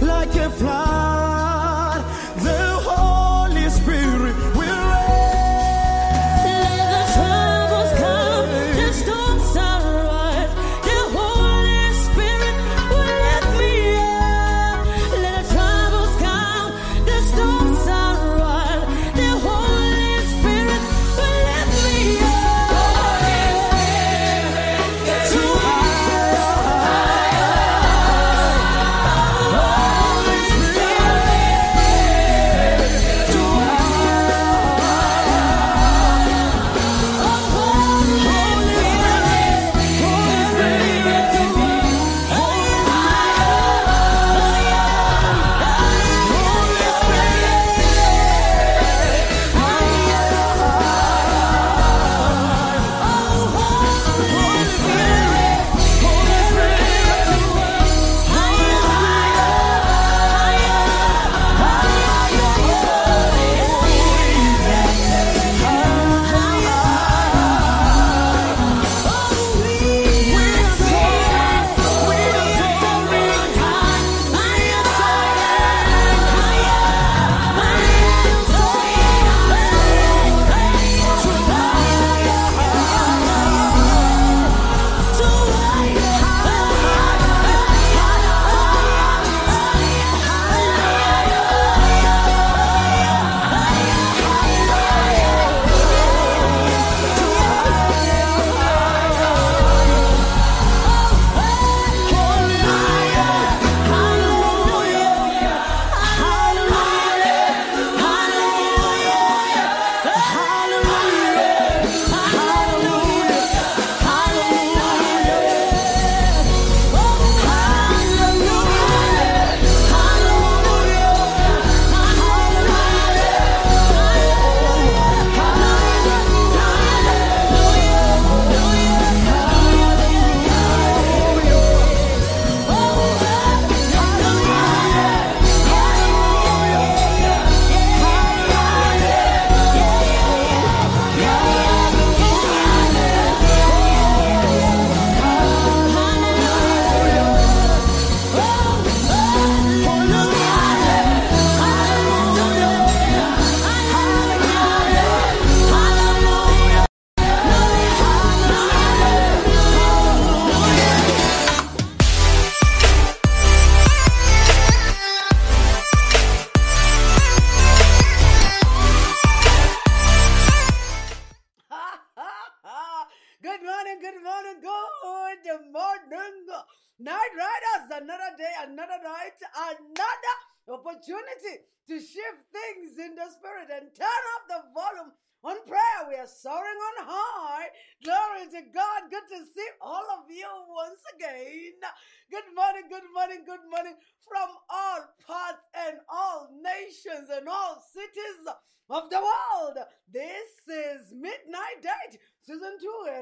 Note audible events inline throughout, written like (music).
like a flood.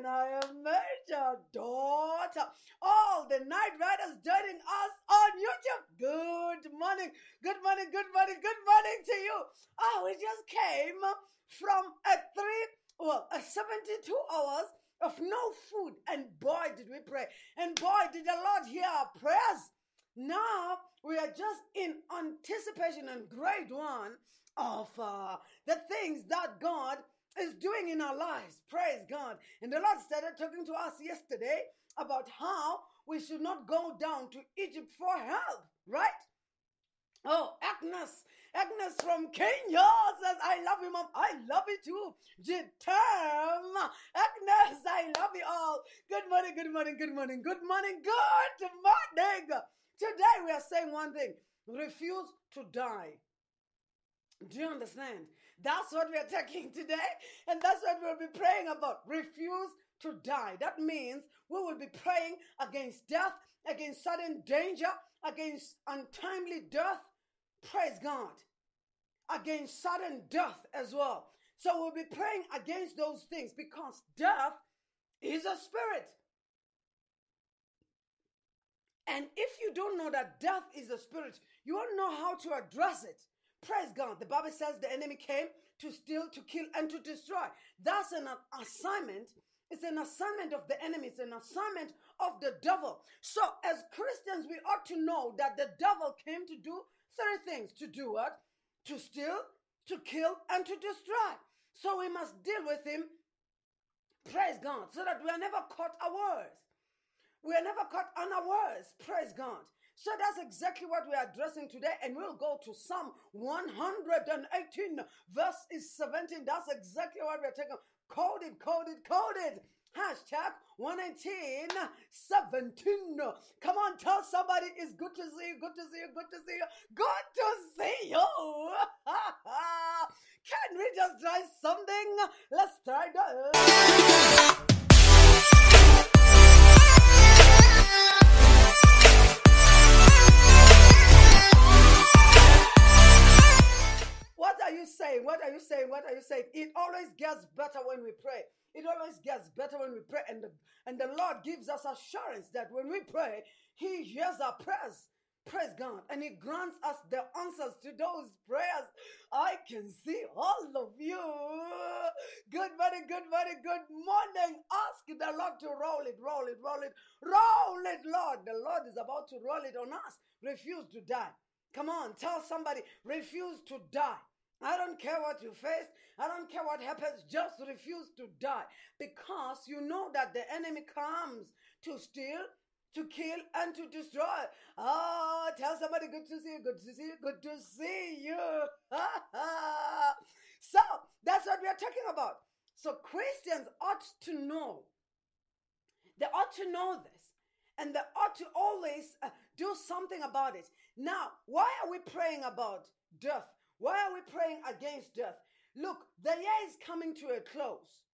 Season 2, and I am Major Daughter. All the night riders joining us on YouTube. Good morning, good morning, good morning, good morning to you. Oh, we just came from a three, well, a 72 hours of no food, and boy, did we pray, and boy, did the Lord hear our prayers. Now we are just in anticipation and grade one of uh, the things that God is doing in our lives. Praise God. And the Lord started talking to us yesterday about how we should not go down to Egypt for help, right? Oh, Agnes. Agnes from Kenya says, I love you, mom. I love you too. Jitam. Agnes, I love you all. Good morning, good morning, good morning, good morning, good morning. Today we are saying one thing refuse to die. Do you understand? That's what we are taking today, and that's what we'll be praying about. Refuse to die. That means we will be praying against death, against sudden danger, against untimely death. Praise God. Against sudden death as well. So we'll be praying against those things because death is a spirit. And if you don't know that death is a spirit, you won't know how to address it. Praise God. The Bible says the enemy came to steal, to kill, and to destroy. That's an assignment. It's an assignment of the enemy. It's an assignment of the devil. So, as Christians, we ought to know that the devil came to do three things to do what? To steal, to kill, and to destroy. So, we must deal with him, praise God, so that we are never caught unawares. We are never caught unawares, praise God. So that's exactly what we are addressing today, and we'll go to Psalm 118, verse is 17. That's exactly what we're taking. Coded, coded, coded. Hashtag 118 17. Come on, tell somebody it's good to see you, good to see you, good to see you, good to see you. (laughs) Can we just try something? Let's try that. Are you saying? What are you saying? What are you saying? It always gets better when we pray. It always gets better when we pray. And the, and the Lord gives us assurance that when we pray, He hears our prayers. Praise God. And He grants us the answers to those prayers. I can see all of you. Good morning, good morning, good morning. Ask the Lord to roll it, roll it, roll it, roll it, Lord. The Lord is about to roll it on us. Refuse to die. Come on, tell somebody, refuse to die. I don't care what you face. I don't care what happens. Just refuse to die because you know that the enemy comes to steal, to kill, and to destroy. Ah, tell somebody, good to see you, good to see you, good to see you. (laughs) so that's what we are talking about. So Christians ought to know. They ought to know this. And they ought to always uh, do something about it. Now, why are we praying about death? Why are we praying against death? Look, the year is coming to a close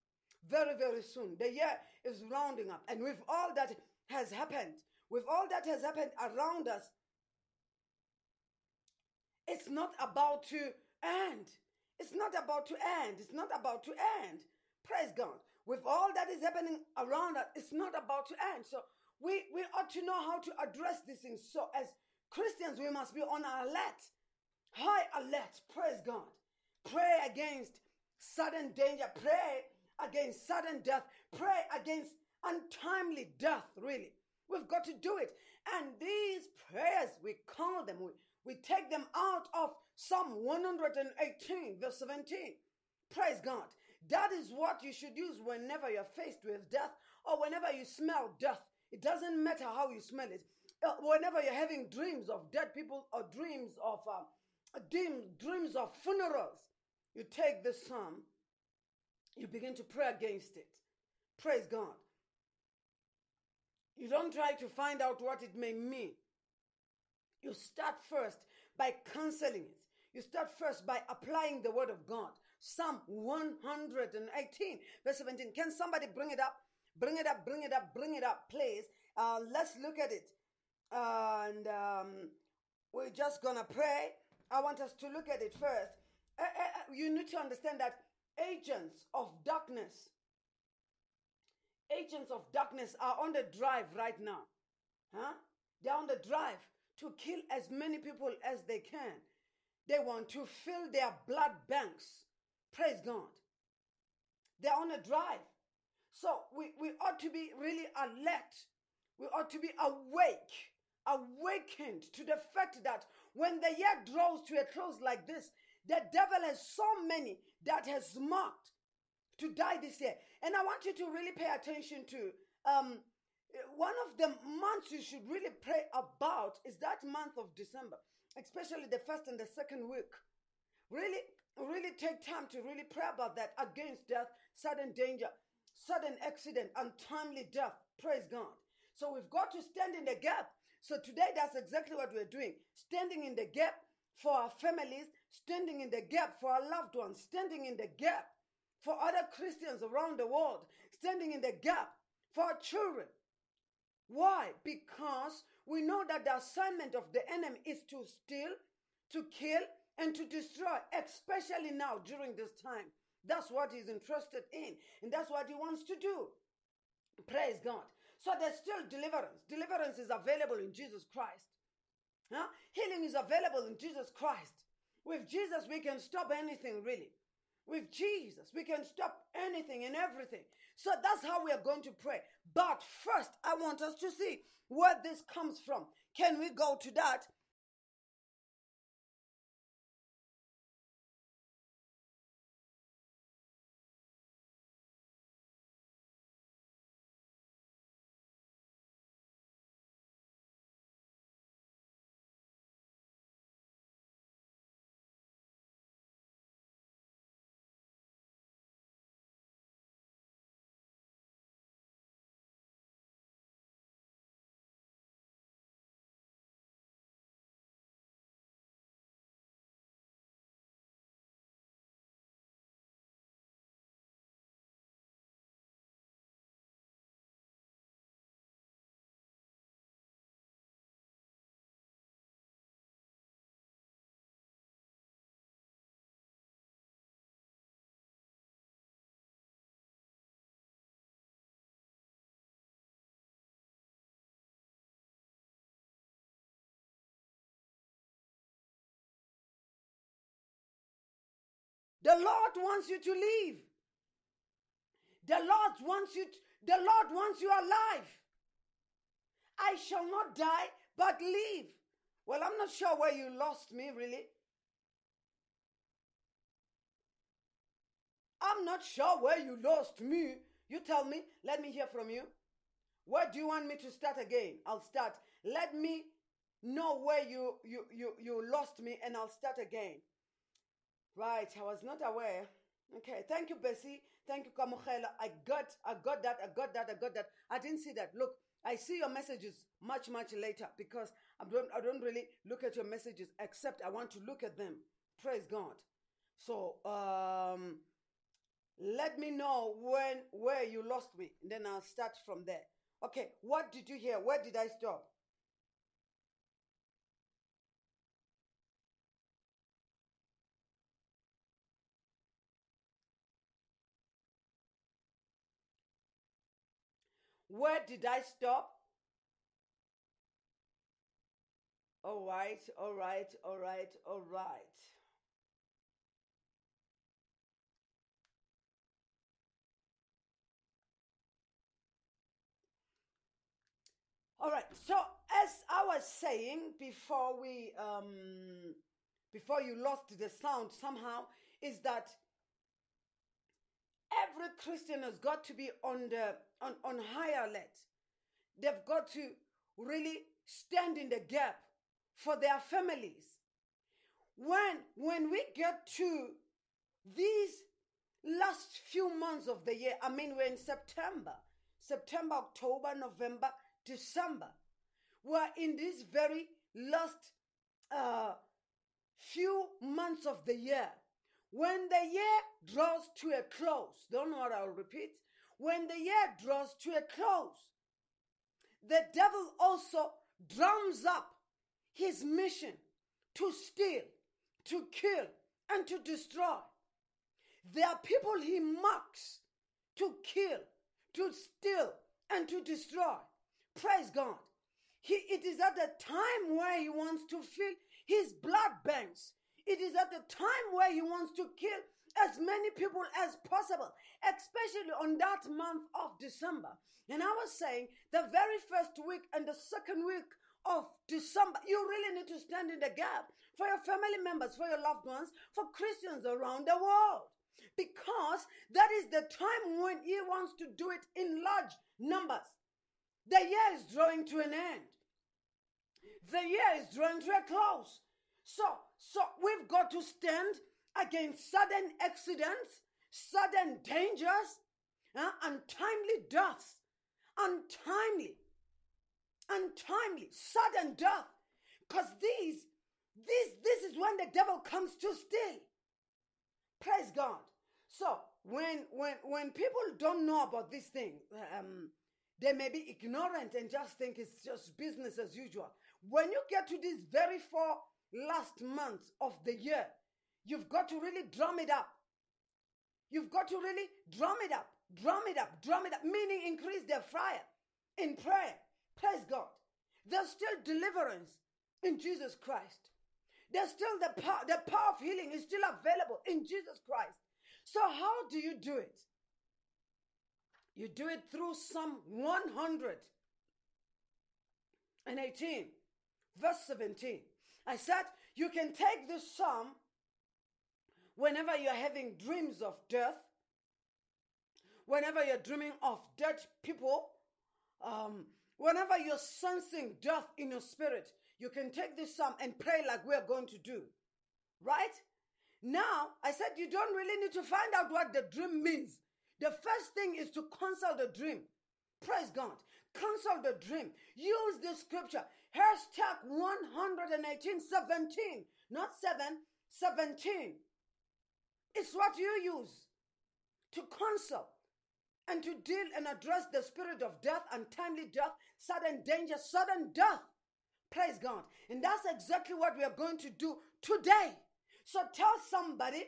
very, very soon. The year is rounding up. And with all that has happened, with all that has happened around us, it's not about to end. It's not about to end. It's not about to end. Praise God. With all that is happening around us, it's not about to end. So we, we ought to know how to address these things. So as Christians, we must be on alert high alert. Praise God. Pray against sudden danger. Pray against sudden death. Pray against untimely death, really. We've got to do it. And these prayers, we call them, we, we take them out of Psalm 118, verse 17. Praise God. That is what you should use whenever you're faced with death or whenever you smell death. It doesn't matter how you smell it. Uh, whenever you're having dreams of dead people or dreams of uh, dream, dreams of funerals, you take this psalm, you begin to pray against it. Praise God. You don't try to find out what it may mean. You start first by canceling it. You start first by applying the word of God. Psalm 118, verse 17. Can somebody bring it up? Bring it up, bring it up, bring it up, please. Uh, let's look at it. and um, we're just going to pray I want us to look at it first. Uh, uh, you need to understand that agents of darkness, agents of darkness are on the drive right now. Huh? They're on the drive to kill as many people as they can. They want to fill their blood banks. Praise God. They're on a drive. So we, we ought to be really alert. We ought to be awake, awakened to the fact that when the year draws to a close like this, the devil has so many that has marked to die this year. And I want you to really pay attention to um, one of the months you should really pray about is that month of December, especially the first and the second week. Really, really take time to really pray about that against death, sudden danger, sudden accident, untimely death. Praise God. So we've got to stand in the gap so today, that's exactly what we're doing standing in the gap for our families, standing in the gap for our loved ones, standing in the gap for other Christians around the world, standing in the gap for our children. Why? Because we know that the assignment of the enemy is to steal, to kill, and to destroy, especially now during this time. That's what he's interested in, and that's what he wants to do. Praise God. So there's still deliverance. Deliverance is available in Jesus Christ. Huh? Healing is available in Jesus Christ. With Jesus, we can stop anything, really. With Jesus, we can stop anything and everything. So that's how we are going to pray. But first, I want us to see where this comes from. Can we go to that? The Lord wants you to live. The Lord wants you to- the Lord wants you alive. I shall not die but live. Well, I'm not sure where you lost me really. I'm not sure where you lost me. You tell me. Let me hear from you. Where do you want me to start again? I'll start. Let me know where you you you, you lost me and I'll start again. Right, I was not aware. Okay, thank you, Bessie. Thank you, Kamukhela. I got, I got that, I got that, I got that. I didn't see that. Look, I see your messages much, much later because I don't, I don't really look at your messages except I want to look at them. Praise God. So, um, let me know when, where you lost me, and then I'll start from there. Okay, what did you hear? Where did I stop? Where did I stop? All right, all right, all right, all right. All right. So as I was saying before we um before you lost the sound somehow is that every Christian has got to be on the on, on high alert. They've got to really stand in the gap for their families. When when we get to these last few months of the year, I mean we're in September, September, October, November, December. We're in this very last uh, few months of the year. When the year draws to a close, don't know what I'll repeat. When the year draws to a close, the devil also drums up his mission to steal, to kill, and to destroy. There are people he mocks to kill, to steal, and to destroy. Praise God. He, it is at the time where he wants to fill his blood banks. It is at the time where he wants to kill as many people as possible, especially on that month of December. And I was saying the very first week and the second week of December, you really need to stand in the gap for your family members, for your loved ones, for Christians around the world. Because that is the time when he wants to do it in large numbers. The year is drawing to an end. The year is drawing to a close. So, so we've got to stand against sudden accidents, sudden dangers, uh, untimely deaths, untimely, untimely, sudden death. Because these, this, this is when the devil comes to steal. Praise God. So when when when people don't know about this thing, um, they may be ignorant and just think it's just business as usual. When you get to these very four last months of the year, you've got to really drum it up. You've got to really drum it up, drum it up, drum it up, meaning increase their fire in prayer. Praise God. There's still deliverance in Jesus Christ. there's still the power, the power of healing is still available in Jesus Christ. So, how do you do it? You do it through Psalm 118, verse 17. I said you can take this psalm whenever you're having dreams of death, whenever you're dreaming of dead people, um, whenever you're sensing death in your spirit, you can take this psalm and pray like we're going to do. Right? Now, I said you don't really need to find out what the dream means. The first thing is to consult the dream. Praise God. Consult the dream. Use the scripture. Hashtag 118, 17. Not 7, 17. It's what you use to consult and to deal and address the spirit of death, untimely death, sudden danger, sudden death. Praise God. And that's exactly what we are going to do today. So tell somebody.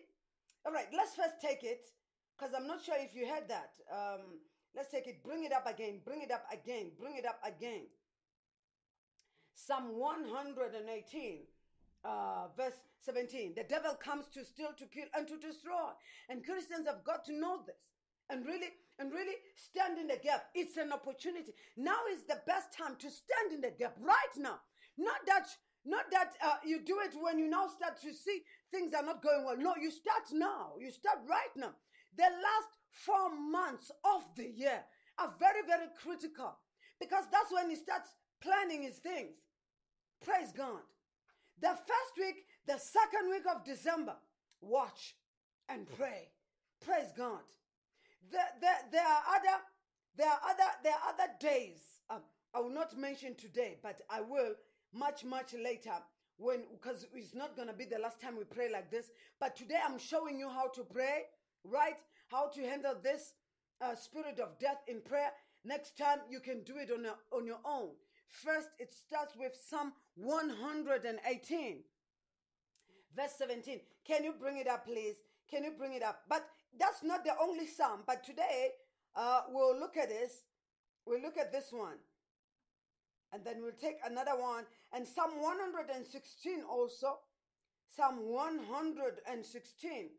All right, let's first take it because I'm not sure if you heard that. Um, let's take it. Bring it up again. Bring it up again. Bring it up again. Psalm 118, uh, verse 17. The devil comes to steal, to kill, and to destroy. And Christians have got to know this and really and really stand in the gap. It's an opportunity. Now is the best time to stand in the gap right now. Not that not that uh, you do it when you now start to see things are not going well. No, you start now. You start right now. The last four months of the year are very, very critical because that's when he starts planning his things. Praise God. The first week, the second week of December, watch and pray. Praise God. There, there, there are other, there are other, there are other days. Um, I will not mention today, but I will much, much later when because it's not gonna be the last time we pray like this. But today I'm showing you how to pray, right? How to handle this uh, spirit of death in prayer. Next time you can do it on your, on your own. First, it starts with Psalm 118, verse 17. Can you bring it up, please? Can you bring it up? But that's not the only psalm. But today, uh, we'll look at this. We'll look at this one. And then we'll take another one. And Psalm 116 also. Psalm 116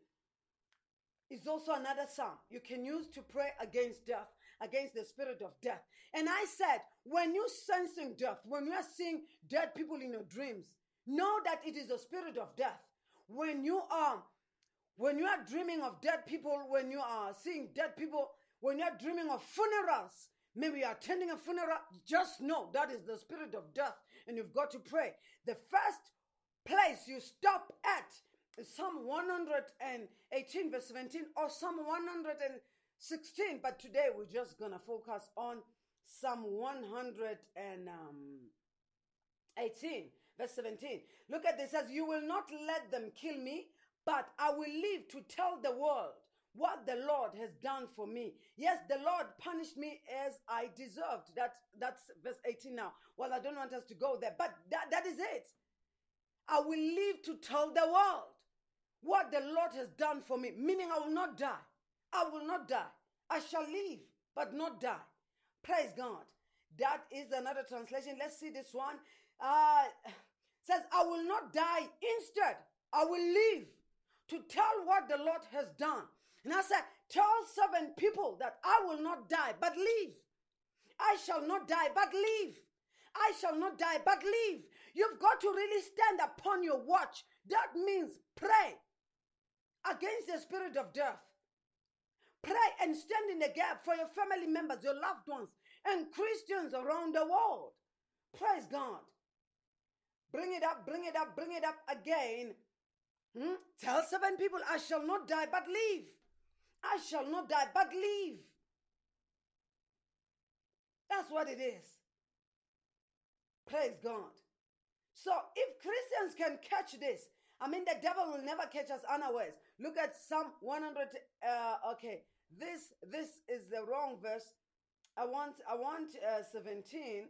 is also another psalm you can use to pray against death, against the spirit of death. And I said, when you're sensing death, when you are seeing dead people in your dreams, know that it is the spirit of death. When you are when you are dreaming of dead people, when you are seeing dead people, when you are dreaming of funerals, maybe you're attending a funeral, just know that is the spirit of death and you've got to pray. The first place you stop at is Psalm 118, verse 17, or Psalm 116. But today we're just going to focus on Psalm 118, um, verse 17. Look at this, says, You will not let them kill me but I will live to tell the world what the Lord has done for me. Yes, the Lord punished me as I deserved. That, that's verse 18 now. Well, I don't want us to go there, but that, that is it. I will live to tell the world what the Lord has done for me, meaning I will not die. I will not die. I shall live, but not die. Praise God. That is another translation. Let's see this one. Uh, says, I will not die. Instead, I will live to tell what the Lord has done. And I said, Tell seven people that I will not die, but live. I shall not die, but live. I shall not die, but live. You've got to really stand upon your watch. That means pray against the spirit of death. Pray and stand in the gap for your family members, your loved ones, and Christians around the world. Praise God. Bring it up, bring it up, bring it up again Hmm? Tell seven people, I shall not die but live. I shall not die but live. That's what it is. Praise God. So if Christians can catch this, I mean, the devil will never catch us unawares. Look at Psalm 100. Uh, okay, this this is the wrong verse. I want I want uh, 17.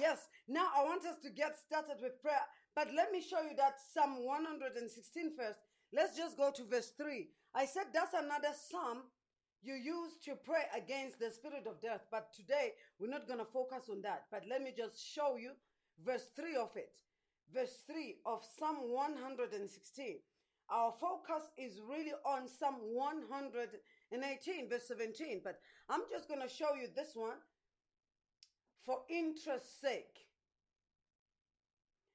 Yes, now I want us to get started with prayer, but let me show you that Psalm 116 first. Let's just go to verse 3. I said that's another psalm you use to pray against the spirit of death, but today we're not going to focus on that. But let me just show you verse 3 of it. Verse 3 of Psalm 116. Our focus is really on Psalm 118, verse 17. But I'm just going to show you this one for interest's sake.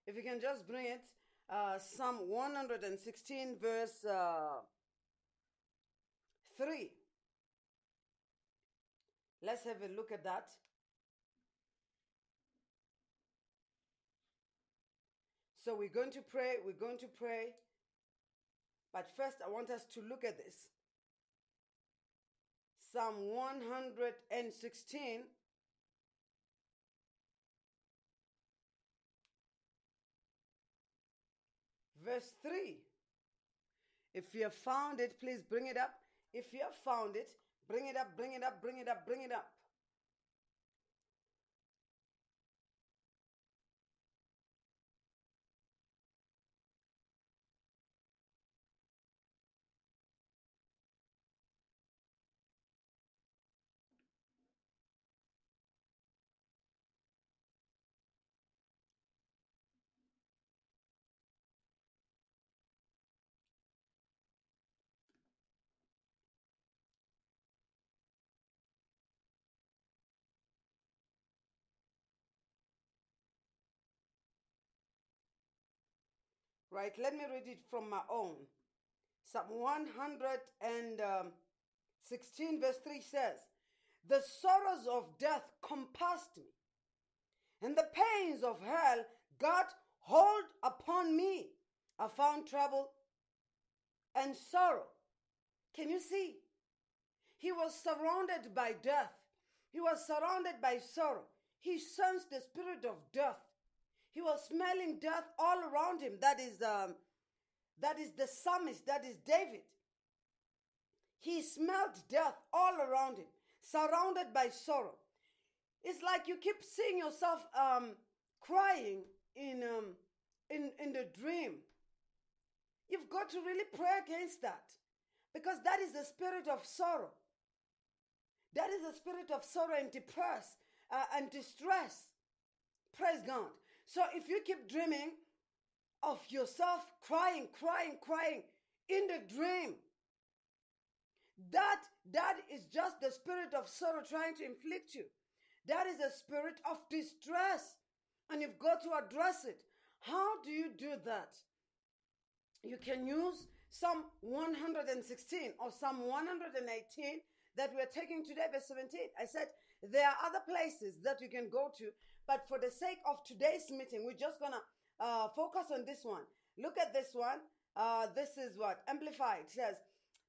If you can just bring it, uh, Psalm 116, verse uh, 3. Let's have a look at that. So we're going to pray, we're going to pray. But first, I want us to look at this. Psalm 116, verse 3. If you have found it, please bring it up. If you have found it, bring it up, bring it up, bring it up, bring it up. Right, let me read it from my own. Psalm 116, um, verse 3 says, The sorrows of death compassed me, and the pains of hell got hold upon me. I found trouble and sorrow. Can you see? He was surrounded by death. He was surrounded by sorrow. He sensed the spirit of death. He was smelling death all around him. That is um, that is the psalmist, that is David. He smelled death all around him, surrounded by sorrow. It's like you keep seeing yourself um, crying in, um, in, in the dream. You've got to really pray against that because that is the spirit of sorrow. That is the spirit of sorrow and depress uh, and distress. Praise God. So if you keep dreaming of yourself crying, crying, crying in the dream, that that is just the spirit of sorrow trying to inflict you. That is a spirit of distress, and you've got to address it. How do you do that? You can use Psalm 116 or Psalm 118 that we're taking today, verse 17. I said there are other places that you can go to, but for the sake of today's meeting, we're just gonna uh, focus on this one. Look at this one. Uh, this is what Amplified says.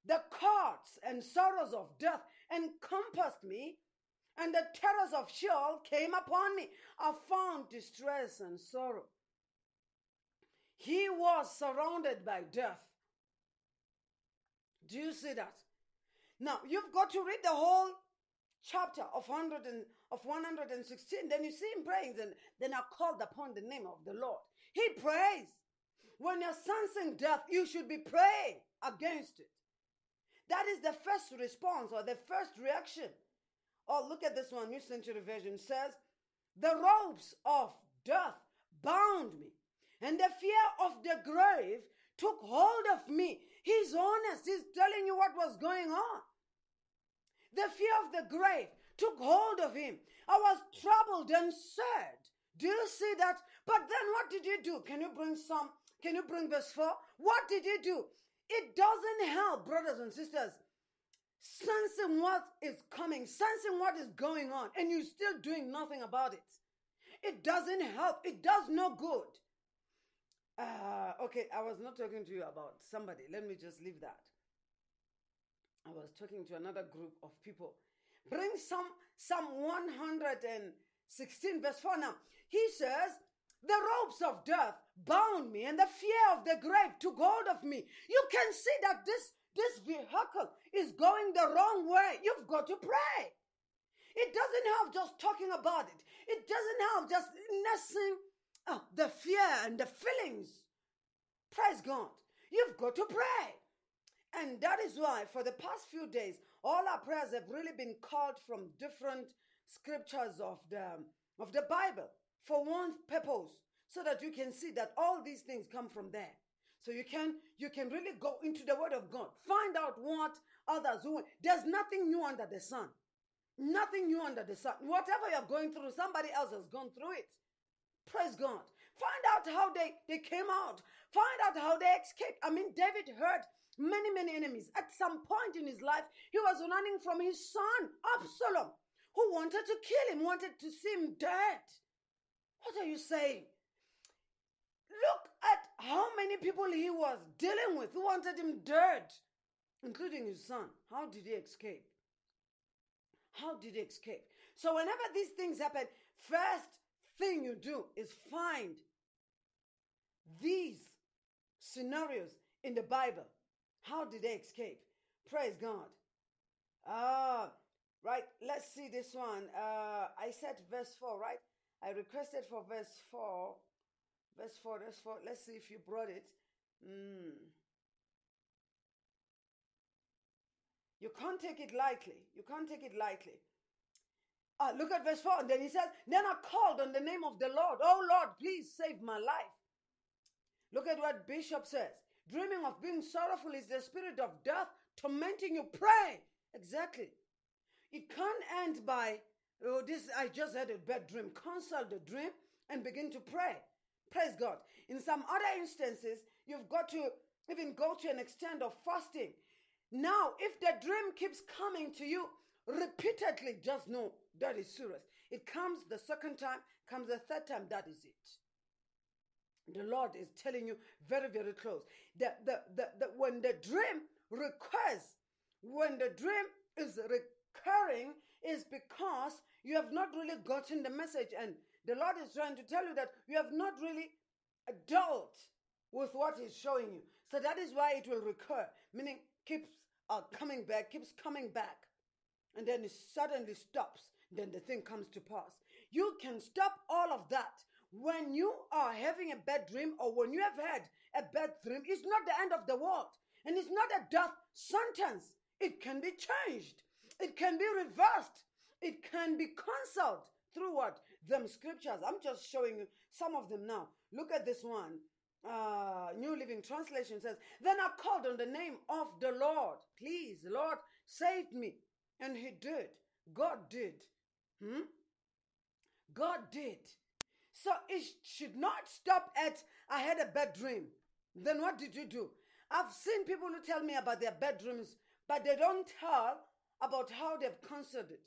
The cords and sorrows of death encompassed me, and the terrors of Sheol came upon me. I found distress and sorrow. He was surrounded by death. Do you see that? Now you've got to read the whole chapter of 100 and, of 116. Then you see him praying, and then I called upon the name of the Lord. He prays. When you're sensing death, you should be praying against it. That is the first response or the first reaction. Oh, look at this one. New Century Version says, The ropes of death bound me, and the fear of the grave took hold of me. He's honest. He's telling you what was going on. The fear of the grave took hold of him. I was troubled and sad. Do you see that? But then what did you do? Can you bring some? Can you bring verse 4? What did you do? It doesn't help, brothers and sisters, sensing what is coming, sensing what is going on, and you're still doing nothing about it. It doesn't help. It does no good. Uh, okay, I was not talking to you about somebody. Let me just leave that. I was talking to another group of people. Bring some Psalm 116, verse 4 now. He says, The ropes of death bound me, and the fear of the grave took hold of me. You can see that this, this vehicle is going the wrong way. You've got to pray. It doesn't help just talking about it. It doesn't help just nursing uh, the fear and the feelings. Praise God. You've got to pray. And that is why, for the past few days, all our prayers have really been called from different scriptures of the, of the Bible for one purpose, so that you can see that all these things come from there. So you can you can really go into the Word of God, find out what others who there's nothing new under the sun, nothing new under the sun. Whatever you're going through, somebody else has gone through it. Praise God. Find out how they they came out. Find out how they escaped. I mean, David heard many, many enemies. At some point in his life, he was running from his son, Absalom, who wanted to kill him, wanted to see him dead. What are you saying? Look at how many people he was dealing with who wanted him dead, including his son. How did he escape? How did he escape? So, whenever these things happen, first thing you do is find these scenarios in the Bible how did they escape? Praise God. Ah, right. Let's see this one. Uh, I said verse 4, right? I requested for verse 4. Verse 4, verse 4. Let's see if you brought it. Mm. You can't take it lightly. You can't take it lightly. Ah, look at verse 4. And then he says, Then I called on the name of the Lord. Oh Lord, please save my life. Look at what Bishop says. Dreaming of being sorrowful is the spirit of death tormenting you. Pray. Exactly. It can't end by, oh, this, I just had a bad dream. Consult the dream and begin to pray. Praise God. In some other instances, you've got to even go to an extent of fasting. Now, if the dream keeps coming to you repeatedly, just know that is serious. It comes the second time, comes the third time, that is it. The Lord is telling you very, very close. That the, the, the, when the dream recurs, when the dream is recurring, is because you have not really gotten the message. And the Lord is trying to tell you that you have not really dealt with what He's showing you. So that is why it will recur, meaning keeps uh, coming back, keeps coming back. And then it suddenly stops. Then the thing comes to pass. You can stop all of that when you are having a bad dream or when you have had a bad dream, it's not the end of the world. And it's not a death sentence. It can be changed. It can be reversed. It can be cancelled through what? Them scriptures. I'm just showing you some of them now. Look at this one. Uh, New Living Translation says, Then I called on the name of the Lord. Please, Lord, save me. And he did. God did. Hmm? God did. So it should not stop at I had a bad dream. Then what did you do? I've seen people who tell me about their bad dreams, but they don't tell about how they've cancelled it.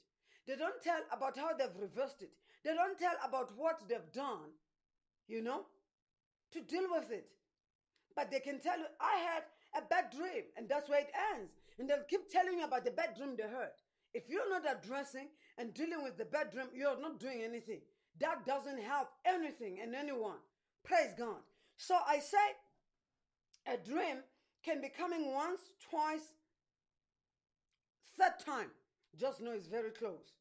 They don't tell about how they've reversed it. They don't tell about what they've done, you know, to deal with it. But they can tell you, I had a bad dream, and that's where it ends. And they'll keep telling you about the bad dream they heard. If you're not addressing and dealing with the bad dream, you're not doing anything. That doesn't help anything and anyone. Praise God. So I say a dream can be coming once, twice, third time. Just know it's very close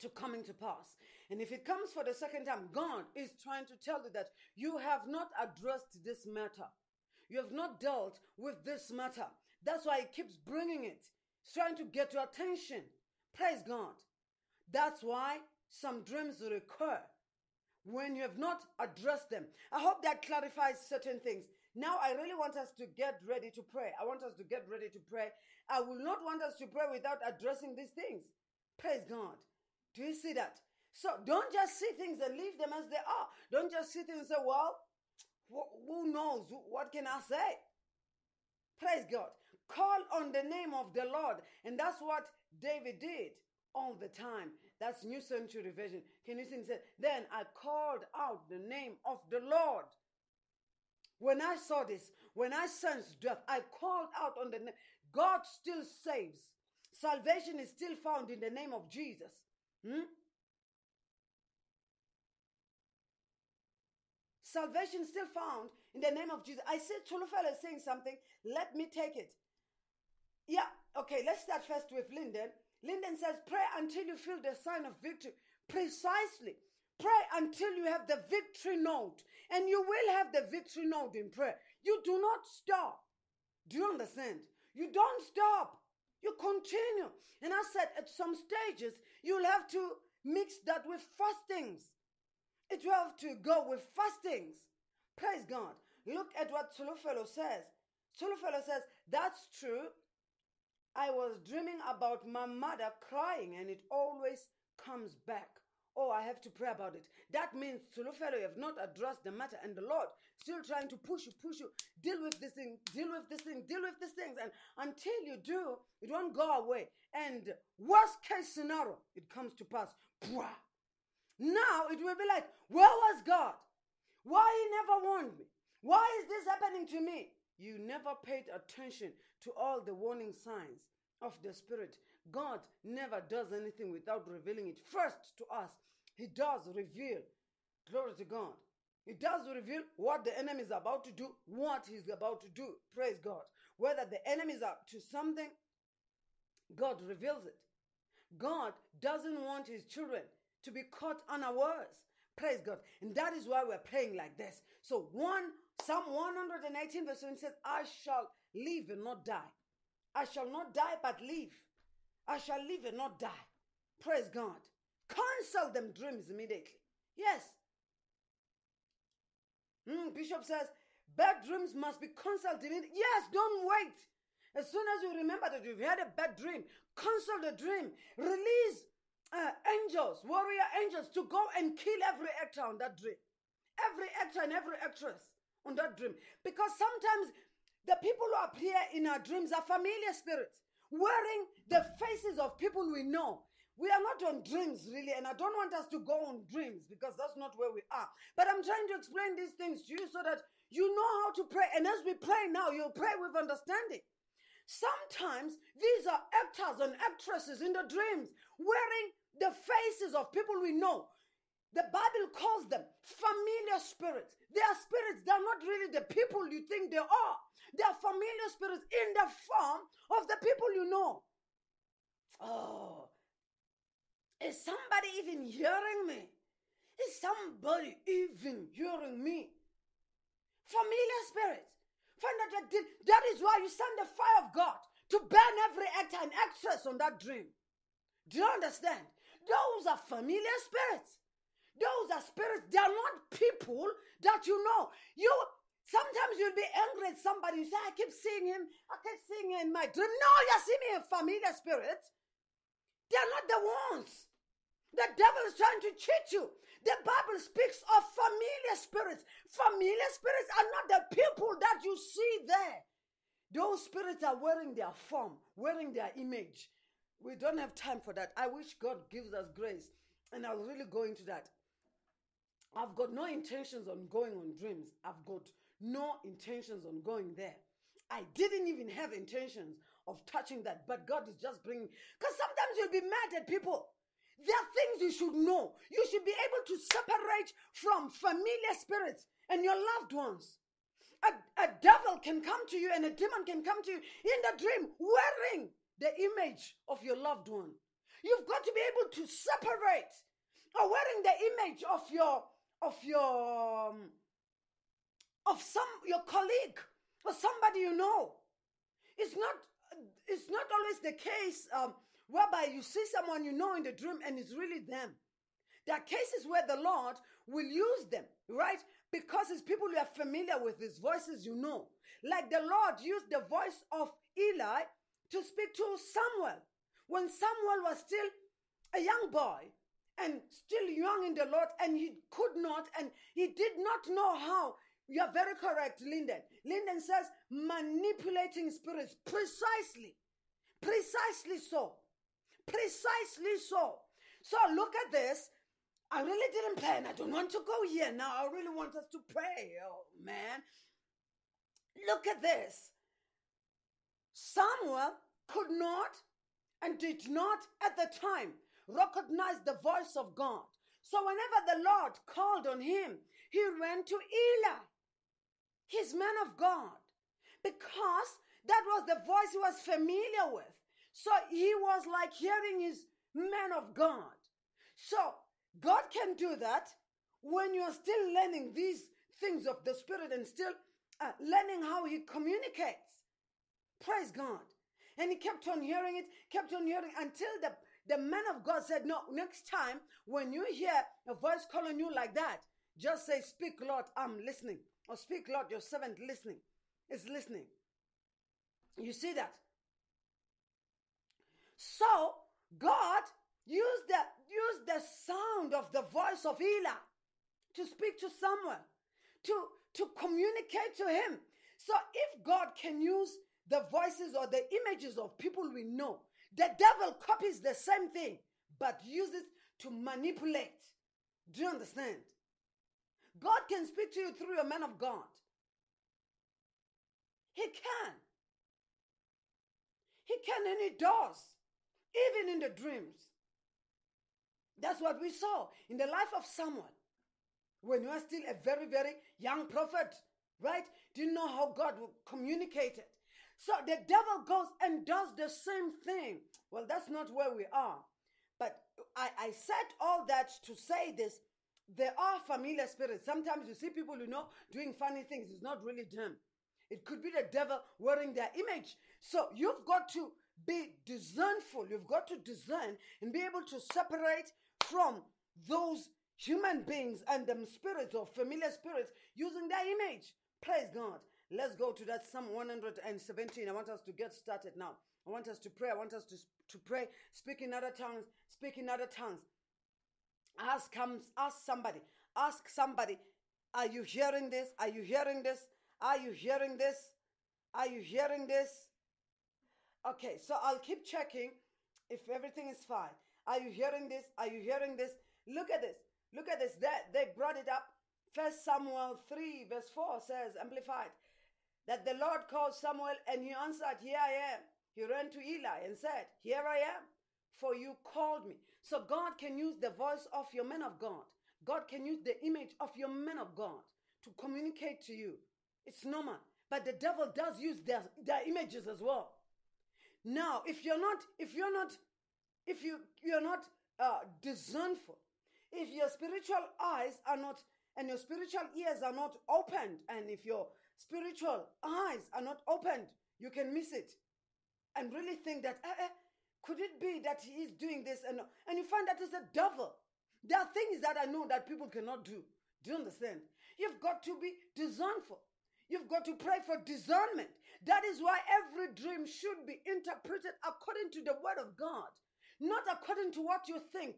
to coming to pass. And if it comes for the second time, God is trying to tell you that you have not addressed this matter. You have not dealt with this matter. That's why He keeps bringing it. Trying to get your attention. Praise God. That's why some dreams will recur when you have not addressed them. I hope that clarifies certain things. Now, I really want us to get ready to pray. I want us to get ready to pray. I will not want us to pray without addressing these things. Praise God. Do you see that? So don't just see things and leave them as they are. Don't just sit and say, well, who knows? What can I say? Praise God. Call on the name of the Lord. And that's what David did all the time. That's New Century Version. Can you said, Then I called out the name of the Lord. When I saw this, when I sensed death, I called out on the name. God still saves. Salvation is still found in the name of Jesus. Hmm? Salvation still found in the name of Jesus. I see Tulufelo saying something. Let me take it. Yeah, okay, let's start first with Linden. Linden says, Pray until you feel the sign of victory. Precisely. Pray until you have the victory note. And you will have the victory note in prayer. You do not stop. Do you understand? You don't stop. You continue. And I said, at some stages, you'll have to mix that with fastings. It will have to go with fastings. Praise God. Look at what Tulufelo says. Tulufelo says, That's true. I was dreaming about my mother crying and it always comes back. Oh, I have to pray about it. That means, Tulufelo, you have not addressed the matter, and the Lord still trying to push you, push you. Deal with this thing, deal with this thing, deal with these things. And until you do, it won't go away. And worst case scenario, it comes to pass. Now it will be like, where was God? Why he never warned me? Why is this happening to me? You never paid attention to all the warning signs of the Spirit. God never does anything without revealing it first to us. He does reveal. Glory to God. He does reveal what the enemy is about to do, what he's about to do. Praise God. Whether the enemy is up to something, God reveals it. God doesn't want his children to be caught unawares. Praise God. And that is why we're praying like this. So one Psalm 118 verse 7 says, I shall live and not die. I shall not die but live. I shall live and not die. Praise God. Cancel them dreams immediately. Yes. Mm, Bishop says, bad dreams must be cancelled immediately. Yes, don't wait. As soon as you remember that you've had a bad dream, cancel the dream. Release uh, angels, warrior angels, to go and kill every actor on that dream. Every actor and every actress on that dream. Because sometimes the people who appear in our dreams are familiar spirits, wearing the faces of people we know, we are not on dreams really, and I don't want us to go on dreams because that's not where we are. But I'm trying to explain these things to you so that you know how to pray. And as we pray now, you'll pray with understanding. Sometimes these are actors and actresses in the dreams wearing the faces of people we know. The Bible calls them familiar spirits. They are spirits, they're not really the people you think they are. They are familiar spirits in the form of the people you know. Oh, is somebody even hearing me? Is somebody even hearing me? Familiar spirits. Find out that that is why you send the fire of God to burn every actor and actress on that dream. Do you understand? Those are familiar spirits. Those are spirits. They are not people that you know. You sometimes you'll be angry at somebody. You say, I keep seeing him. I keep seeing him in my dream. No, you're seeing in familiar spirits. They're not the ones. The devil is trying to cheat you. The Bible speaks of familiar spirits. Familiar spirits are not the people that you see there. Those spirits are wearing their form, wearing their image. We don't have time for that. I wish God gives us grace, and I'll really go into that. I've got no intentions on going on dreams. I've got no intentions on going there. I didn't even have intentions of touching that, but God is just bringing. Because sometimes you'll be mad at people. There are things you should know. You should be able to separate from familiar spirits and your loved ones. A, a devil can come to you and a demon can come to you in the dream wearing the image of your loved one. You've got to be able to separate or wearing the image of your of your um, of some your colleague or somebody you know. It's not it's not always the case um, whereby you see someone you know in the dream and it's really them. There are cases where the Lord will use them, right? Because it's people you are familiar with, his voices you know. Like the Lord used the voice of Eli to speak to Samuel when Samuel was still a young boy and still young in the Lord, and he could not and he did not know how. You are very correct, Linden. Linden says manipulating spirits precisely, precisely so, precisely so. So look at this. I really didn't plan. I don't want to go here now. I really want us to pray. Oh man. Look at this. Samuel could not and did not at the time recognize the voice of God. So whenever the Lord called on him, he ran to Eli, his man of God, because that was the voice he was familiar with. So he was like hearing his man of God. So God can do that when you're still learning these things of the Spirit and still uh, learning how He communicates. Praise God. And he kept on hearing it, kept on hearing until the, the man of God said, No, next time when you hear a voice calling you like that, just say, Speak, Lord, I'm listening. Or speak, Lord, your servant listening is listening. You see that? So God used the used the sound of the voice of Eli to speak to someone, to to communicate to him. So if God can use the voices or the images of people we know, the devil copies the same thing but uses to manipulate. Do you understand? God can speak to you through a man of God. He can. He can and he does, even in the dreams. That's what we saw in the life of Samuel when you are still a very, very young prophet, right? Didn't know how God would communicate it. So the devil goes and does the same thing. Well, that's not where we are. But I, I said all that to say this. There are familiar spirits. Sometimes you see people you know doing funny things. It's not really them. It could be the devil wearing their image. So you've got to be discernful. You've got to discern and be able to separate from those human beings and them spirits or familiar spirits using their image. Praise God. Let's go to that Psalm 117. I want us to get started now. I want us to pray. I want us to, to pray, speak in other tongues, speak in other tongues. Ask comes, ask somebody, ask somebody, are you hearing this? Are you hearing this? Are you hearing this? Are you hearing this? Okay, so I'll keep checking if everything is fine. Are you hearing this? Are you hearing this? Look at this. Look at this. They, they brought it up. First Samuel 3, verse 4 says, Amplified, that the Lord called Samuel and he answered, Here I am. He ran to Eli and said, Here I am, for you called me. So God can use the voice of your men of God. God can use the image of your men of God to communicate to you. It's normal. But the devil does use their, their images as well. Now, if you're not, if you're not, if you you're not uh, discernful, if your spiritual eyes are not and your spiritual ears are not opened, and if your spiritual eyes are not opened, you can miss it and really think that eh, eh, could it be that he is doing this and and you find that it's the devil. There are things that I know that people cannot do. Do you understand? You've got to be discernful. You've got to pray for discernment. That is why every dream should be interpreted according to the word of God, not according to what you think.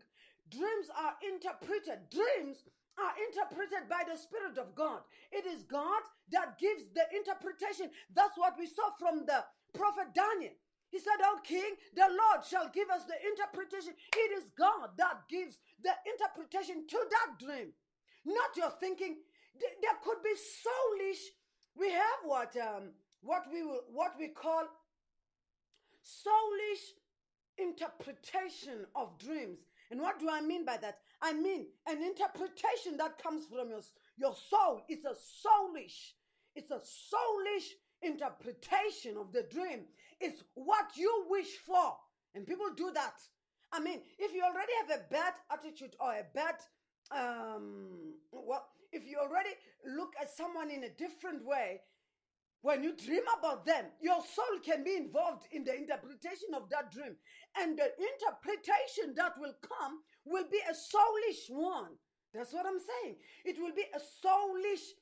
Dreams are interpreted. Dreams are interpreted by the Spirit of God. It is God that gives the interpretation. That's what we saw from the prophet Daniel. He said, Oh King, the Lord shall give us the interpretation. It is God that gives the interpretation to that dream, not your thinking. There could be soulish. We have what um, what we will what we call soulish interpretation of dreams. And what do I mean by that? I mean an interpretation that comes from your, your soul. It's a soulish, it's a soulish interpretation of the dream. It's what you wish for. And people do that. I mean, if you already have a bad attitude or a bad um well if you already look at someone in a different way when you dream about them, your soul can be involved in the interpretation of that dream. And the interpretation that will come will be a soulish one. That's what I'm saying. It will be a soulish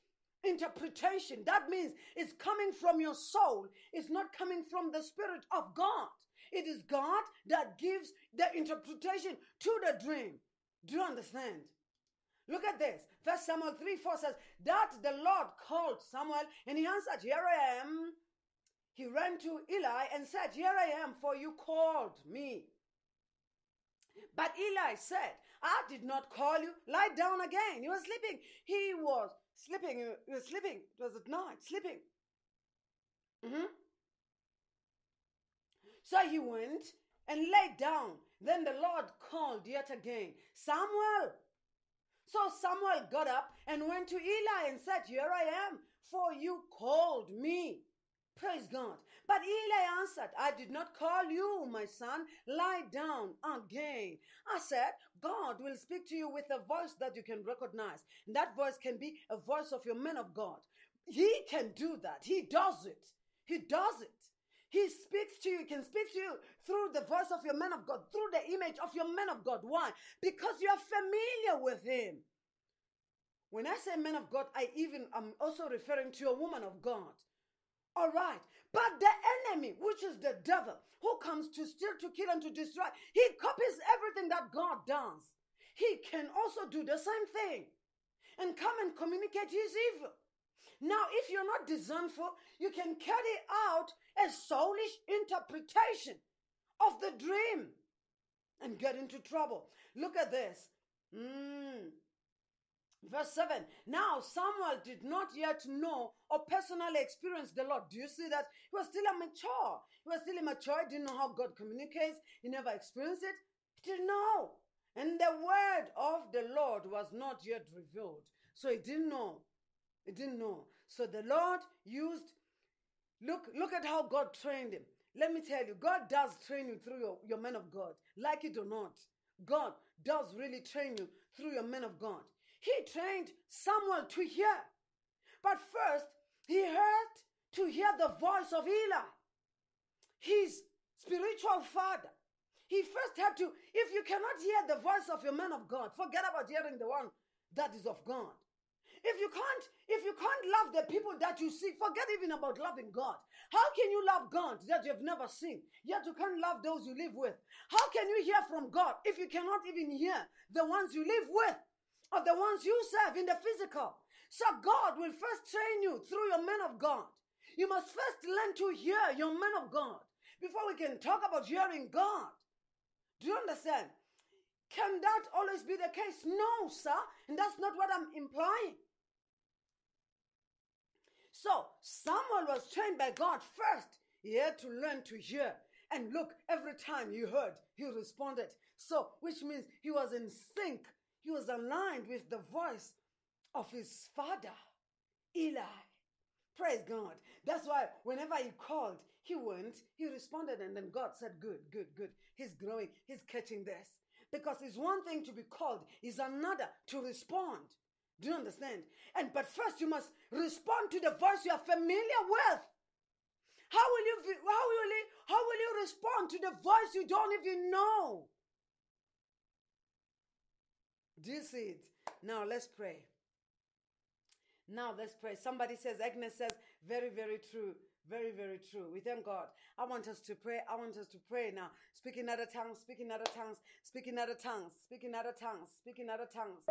interpretation. That means it's coming from your soul, it's not coming from the Spirit of God. It is God that gives the interpretation to the dream. Do you understand? Look at this. First Samuel 3 4 says, That the Lord called Samuel, and he answered, Here I am. He ran to Eli and said, Here I am, for you called me. But Eli said, I did not call you. Lie down again. He was sleeping. He was sleeping. you were sleeping. It was at night, sleeping. Mhm. So he went and lay down. Then the Lord called yet again, Samuel. So Samuel got up and went to Eli and said, Here I am, for you called me. Praise God. But Eli answered, I did not call you, my son. Lie down again. I said, God will speak to you with a voice that you can recognize. And that voice can be a voice of your man of God. He can do that. He does it. He does it. He speaks to you, he can speak to you through the voice of your man of God, through the image of your man of God. Why? Because you are familiar with him. When I say man of God, I even am also referring to a woman of God. All right. But the enemy, which is the devil, who comes to steal, to kill, and to destroy, he copies everything that God does. He can also do the same thing and come and communicate his evil. Now, if you're not discernful, you can carry out a soulish interpretation of the dream and get into trouble. Look at this. Mm. Verse 7 Now Samuel did not yet know or personally experience the Lord. Do you see that? He was still immature. He was still immature. He didn't know how God communicates. He never experienced it. He didn't know. And the word of the Lord was not yet revealed. So he didn't know. He didn't know. So the Lord used, look, look at how God trained him. Let me tell you, God does train you through your, your men of God. Like it or not. God does really train you through your men of God. He trained Samuel to hear. But first, he had to hear the voice of Eli, his spiritual father. He first had to, if you cannot hear the voice of your man of God, forget about hearing the one that is of God. If you can't, if you can't love the people that you see, forget even about loving God. How can you love God that you have never seen? Yet you can't love those you live with. How can you hear from God if you cannot even hear the ones you live with? Or the ones you serve in the physical. So God will first train you through your men of God. You must first learn to hear your men of God before we can talk about hearing God. Do you understand? Can that always be the case? No, sir. And that's not what I'm implying. So Samuel was trained by God first. He had to learn to hear. And look, every time he heard, he responded. So, which means he was in sync. He was aligned with the voice of his father, Eli. Praise God. That's why whenever he called, he went, he responded, and then God said, Good, good, good. He's growing, he's catching this. Because it's one thing to be called, it's another to respond. Do you understand? And but first you must respond to the voice you are familiar with. How will you how will you how will you respond to the voice you don't even know? Do you see it? Now let's pray. Now let's pray. Somebody says, Agnes says, very, very true. Very, very true. We thank God. I want us to pray. I want us to pray now. Speaking other tongues, speaking other tongues, speaking other tongues, speaking other tongues, speaking other tongues.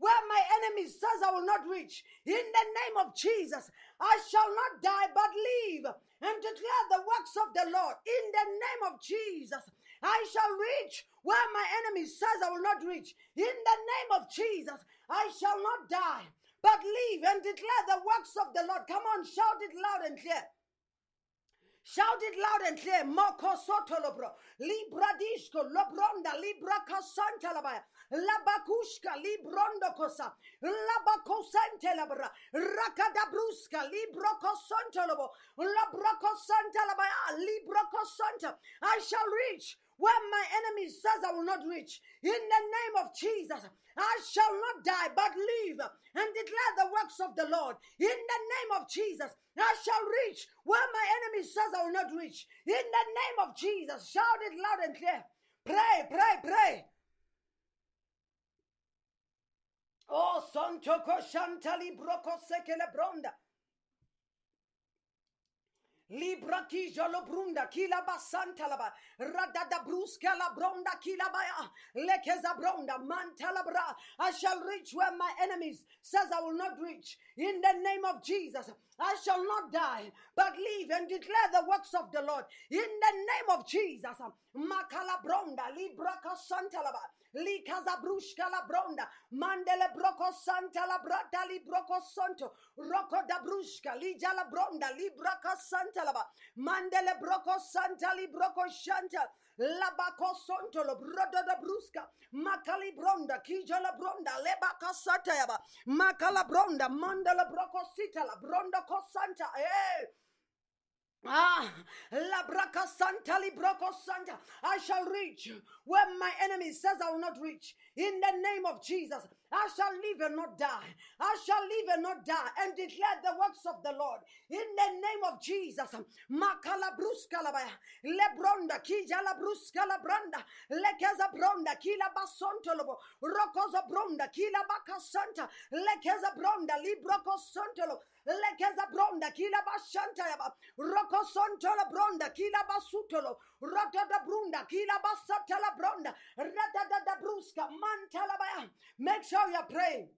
Where my enemy says I will not reach. In the name of Jesus, I shall not die but live and declare the works of the Lord. In the name of Jesus, I shall reach where my enemy says I will not reach. In the name of Jesus, I shall not die but live and declare the works of the Lord. Come on, shout it loud and clear. Shout it loud and clear. Moko. Libra disco. Lobronda. Libra. Labakushka. Librondo cosa. Labakosante labra. Rakada brusca. Libro cosontolobo. Labra cosanta ah, labaya. Libra. I shall reach where my enemy says I will not reach. In the name of Jesus, I shall not die but live and declare the works of the Lord. In the name of Jesus, I shall reach where my enemy says I will not reach. In the name of Jesus, shout it loud and clear. Pray, pray, pray. Oh, Santo Koshantali Broko Sekele Bronda. Libra kija lo brunda kila basanta laba radada bruska la bronda kila baya ah, lekeza bronda mantala bra. I shall reach where my enemies says I will not reach. In the name of Jesus I shall not die but live and declare the works of the Lord. In the name of Jesus makala bronda libra kasanta laba li casa la bronda. Mandele broco santa la brata li broco santo rocco da brusca li già la bronda li braca santa la ba. Mandele broco santa li broco shanta. La baco santo lo brodo da brusca macali bronda già la bronda le baca santa ya ba. Macala bronda mandele broco sita la bronda cosanta eh Ah, Labraca santa libroco santa. I shall reach where my enemy says I will not reach. In the name of Jesus, I shall live and not die. I shall live and not die and declare the works of the Lord. In the name of Jesus, makala bruska la baya, lebronda kija la bruska la branda, lekeza bronda kila basonto lobo, rokoza bronda kila baka santa, lekeza bronda libroko sontolo, lekeza bronda kila bashanta yaba, bronda kila basutolo, brunda kila bronda, bruska baya. Make sure you're praying.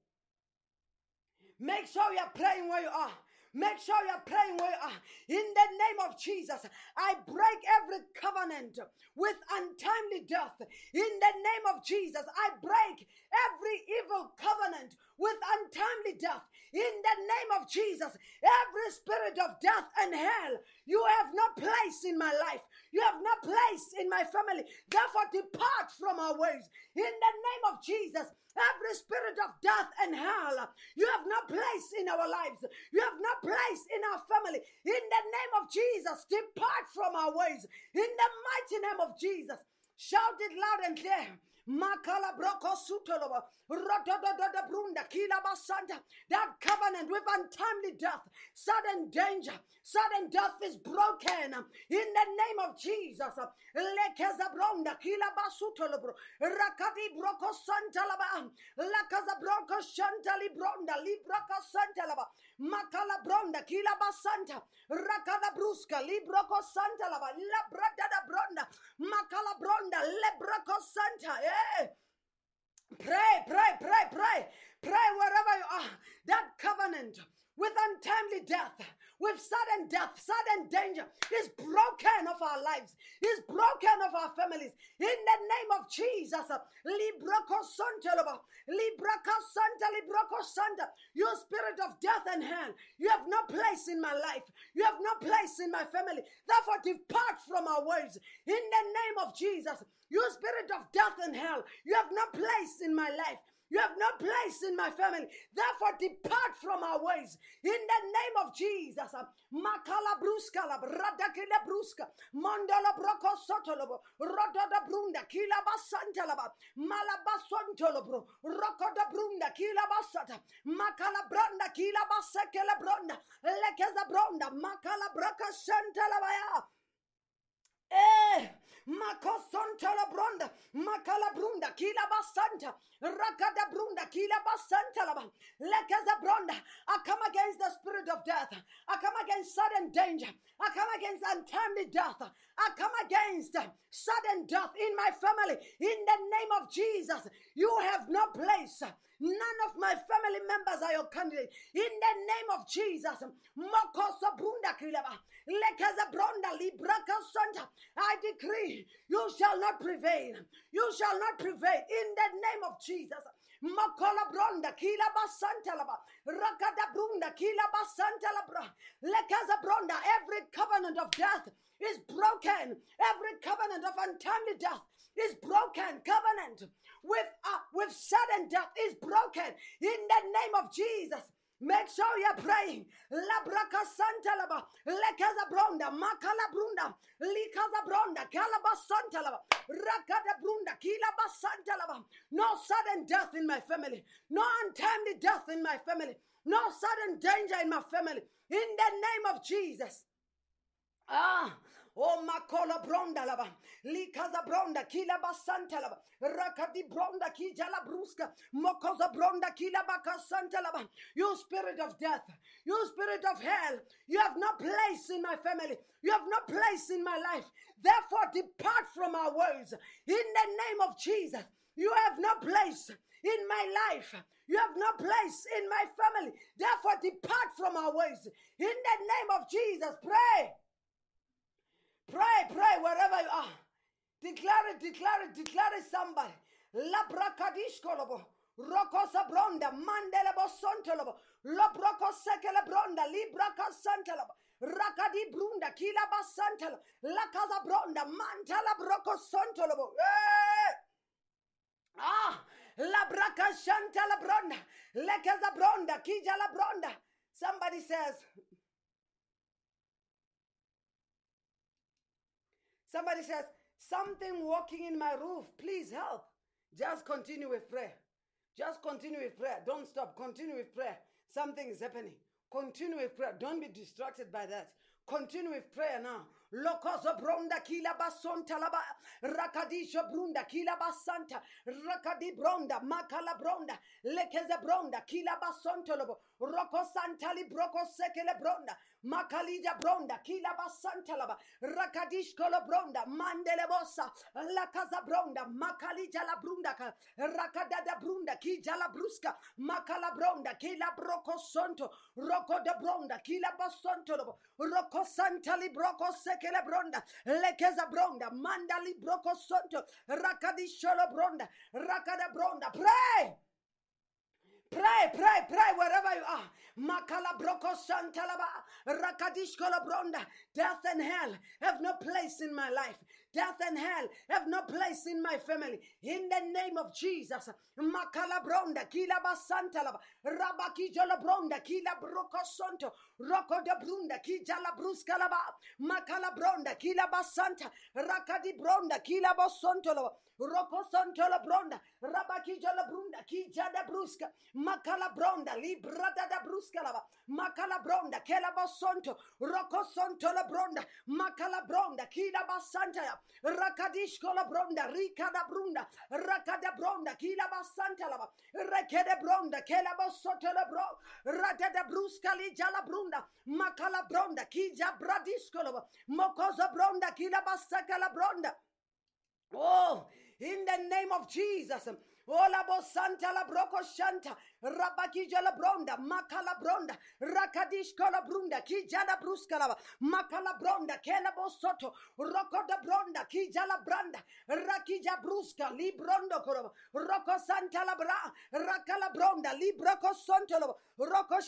Make sure you're praying where you are. Make sure you're praying where you are. In the name of Jesus, I break every covenant with untimely death. In the name of Jesus, I break every evil covenant with untimely death. In the name of Jesus, every spirit of death and hell, you have no place in my life. You have no place in my family. Therefore, depart from our ways. In the name of Jesus, every spirit of death and hell, you have no place in our lives. You have no place in our family. In the name of Jesus, depart from our ways. In the mighty name of Jesus, shout it loud and clear. Makala broko sutoloba. Rododododa brunda kila basanta. That covenant with untimely death, sudden danger, sudden death is broken in the name of Jesus. Lekeza bronda kila basutolobro. Rakati broko santa laba. Lakaza broko shantali bronda libraka santa laba. Makala bronda kila basanta. Bruska libroko santa laba. La brada da bronda. Makala bronda lebrako santa. Eh. Pray, pray, pray, pray. Pray wherever you are. That covenant with untimely death, with sudden death, sudden danger is broken of our lives, is broken of our families. In the name of Jesus. You spirit of death and hell, you have no place in my life. You have no place in my family. Therefore, depart from our ways. In the name of Jesus. You spirit of death and hell, you have no place in my life. You have no place in my family. Therefore, depart from our ways. In the name of Jesus. Makala bruska la bruska. Mondola broko sotolobo. Brunda kila brunda kila basata. Makala branda kila. Lekeza. Makala. Eh, makosonta la bronda, makala brunda, kila basanta, rakada brunda, kila basanta la ba, lekaza bronda. I come against the spirit of death. I come against sudden danger. I come against untimely death. I come against sudden death in my family. In the name of Jesus, you have no place. None of my family members are your candidate. In the name of Jesus, I decree you shall not prevail. You shall not prevail in the name of Jesus. Makola bronda kila basanta laba. Rakada brunda kila basanta labra. Lekaza bronda every covenant of death is broken. Every covenant of untimely death is broken. Covenant with uh, with sudden death is broken. In the name of Jesus Make sure you're praying. Labraka Santa Laba, Lekaza Bronda, Makala Brunda, Likaza Bronda, Kalaba Santa Laba, Rakada Brunda, Kilaba Santa Laba. No sudden death in my family, no untimely death in my family, no sudden danger in my family. In the name of Jesus. Ah, Oh, makola bronda laba, likaza bronda, kila basanta laba, rakadi bronda, kijala bruska, mokoza bronda, kila bakasanta laba. You spirit of death, you spirit of hell, you have no place in my family, you have no place in my life. Therefore, depart from our words in the name of Jesus. You have no place in my life. You have no place in my family. Therefore, depart from our ways. In the name of Jesus, pray. Pray, pray wherever you are. Declare it, declare it, declare it somebody. Labrakadish kolobo. Roko sabronda, mandelebo sontolobo. Lobroko sekele bronda, libraka santelebo. Rakadi brunda, kila basantelo. La casa bronda, mantala broko sontolobo. Eh! Ah, la braca shanta la bronda, le casa bronda, kija la bronda. Somebody says, somebody says, something walking in my roof, please help. Just continue with prayer. Just continue with prayer. Don't stop. Continue with prayer. Something is happening. Continue with prayer. Don't be distracted by that. Continue with prayer now. Lokozo bronda kila brunda kila basanta rakadi bronda makala bronda lekeze bronda kila basonto roko santali broko sekele bronda makalija bronda kila basanta laba rakadish kolo bronda mandele bossa la bronda makalija la brunda ka rakadada brunda kija la bruska makala bronda kila broko sonto roko de bronda kila basonto lobo roko santali broko sekele bronda lekeza bronda mandali broko sonto rakadisholo bronda rakada bronda pray Pray, pray, pray wherever you are. Makala broko santalaba, rakadish kolabronda. Death and hell have no place in my life. Death and hell have no place in my family. In the name of Jesus. Makala bronda, kila basantalaba, rabaki jolabronda, kila broko sonto, roko de brunda, kijala bruskalaba, makala bronda, kila basanta, rakadi bronda, kila bosontolo, roko sontolo bronda, rabaki jolabrunda, kijada bruska, makala bronda, librada da bruskalaba, makala bronda, kela bosonto, roko sontolo rakadish kola bronda, rikada brunda, rakada bronda, kila basanta laba, rekede bronda, kela bosotolo bro, radada bruskali jala brunda, makala bronda, kija bradiskolo, mokozo bronda, kila basakala bronda. Oh, in the name of Jesus. Ola bo santa la broko shanta rabakija la bronda makala bronda rakadish kola brunda kijala bruskalava makala bronda kela bo soto roko da bronda kijala branda rakija bruska li brondo koroba roko santa la bra rakala bronda li broko sontolo roko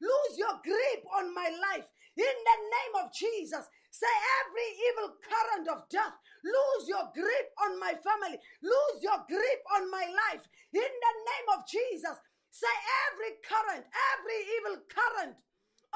Lose your grip on my life. In the name of Jesus. Say every evil current of death. Lose your grip on my family. Lose your grip on my life. In the name of Jesus. Say every current, every evil current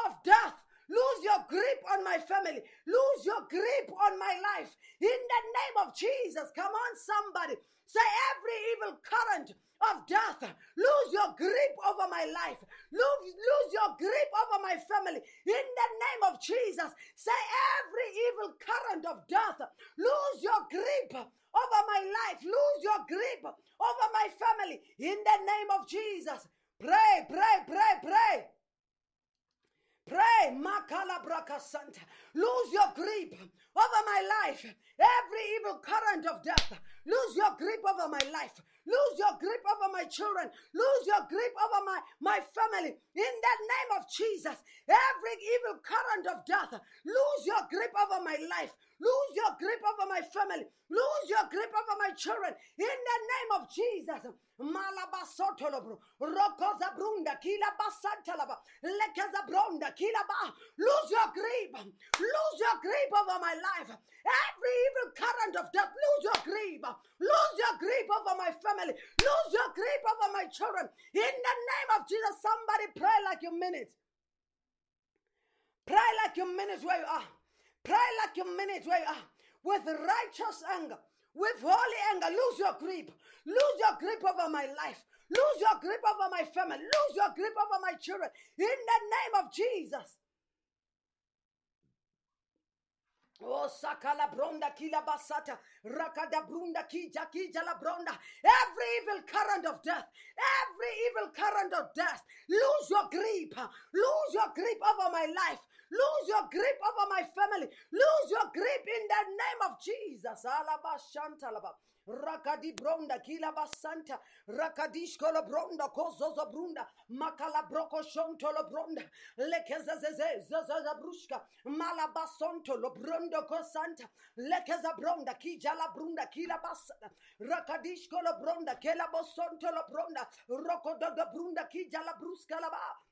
of death. Lose your grip on my family. Lose your grip on my life. In the name of Jesus. Come on, somebody. Say every evil current of death. Lose your grip over my life. Lose, lose your grip over my family. In the name of Jesus. Say every evil current of death. Lose your grip over my life. Lose your grip over my family. In the name of Jesus. Pray, pray, pray, pray. Pray, Makala Braka Santa. Lose your grip over my life. Every evil current of death. Lose your grip over my life. Lose your grip over my children. Lose your grip over my, my family. In the name of Jesus. Every evil current of death. Lose your grip over my life. Lose your grip over my family. Lose your grip over my children. In the name of Jesus. Malabasotolobro. Rokozabrunda. Kila basantalaba. Lekezabronda. Kila ba. Lose your grip. Lose your grip over my life. Every evil current of death. Lose your grip. Lose your grip over my family. Lose your grip over my children. In the name of Jesus. Somebody pray like you mean it. Pray like you mean it where you are. Pray like you mean it where you are. With righteous anger, with holy anger, lose your grip. Lose your grip over my life. Lose your grip over my family. Lose your grip over my children. In the name of Jesus. Oh, sakala bronda kila basata, rakada brunda kija kija la bronda. Every evil current of death, every evil current of death, lose your grip, lose your grip over my life, lose your grip over my family, lose your grip in the name of Jesus. Alaba shantalaba. Rakadi bronda kila basanta. Rakadish kola bronda kozozo brunda. Makala broko shonto lo bronda. Lekeza zeze zaza brushka. Malabasonto lo brondo kosanta. Lekeza bronda kija la brunda kila basana. Rakadish kola bronda kela bosonto lo bronda. Roko dodo brunda kija la bruska la ba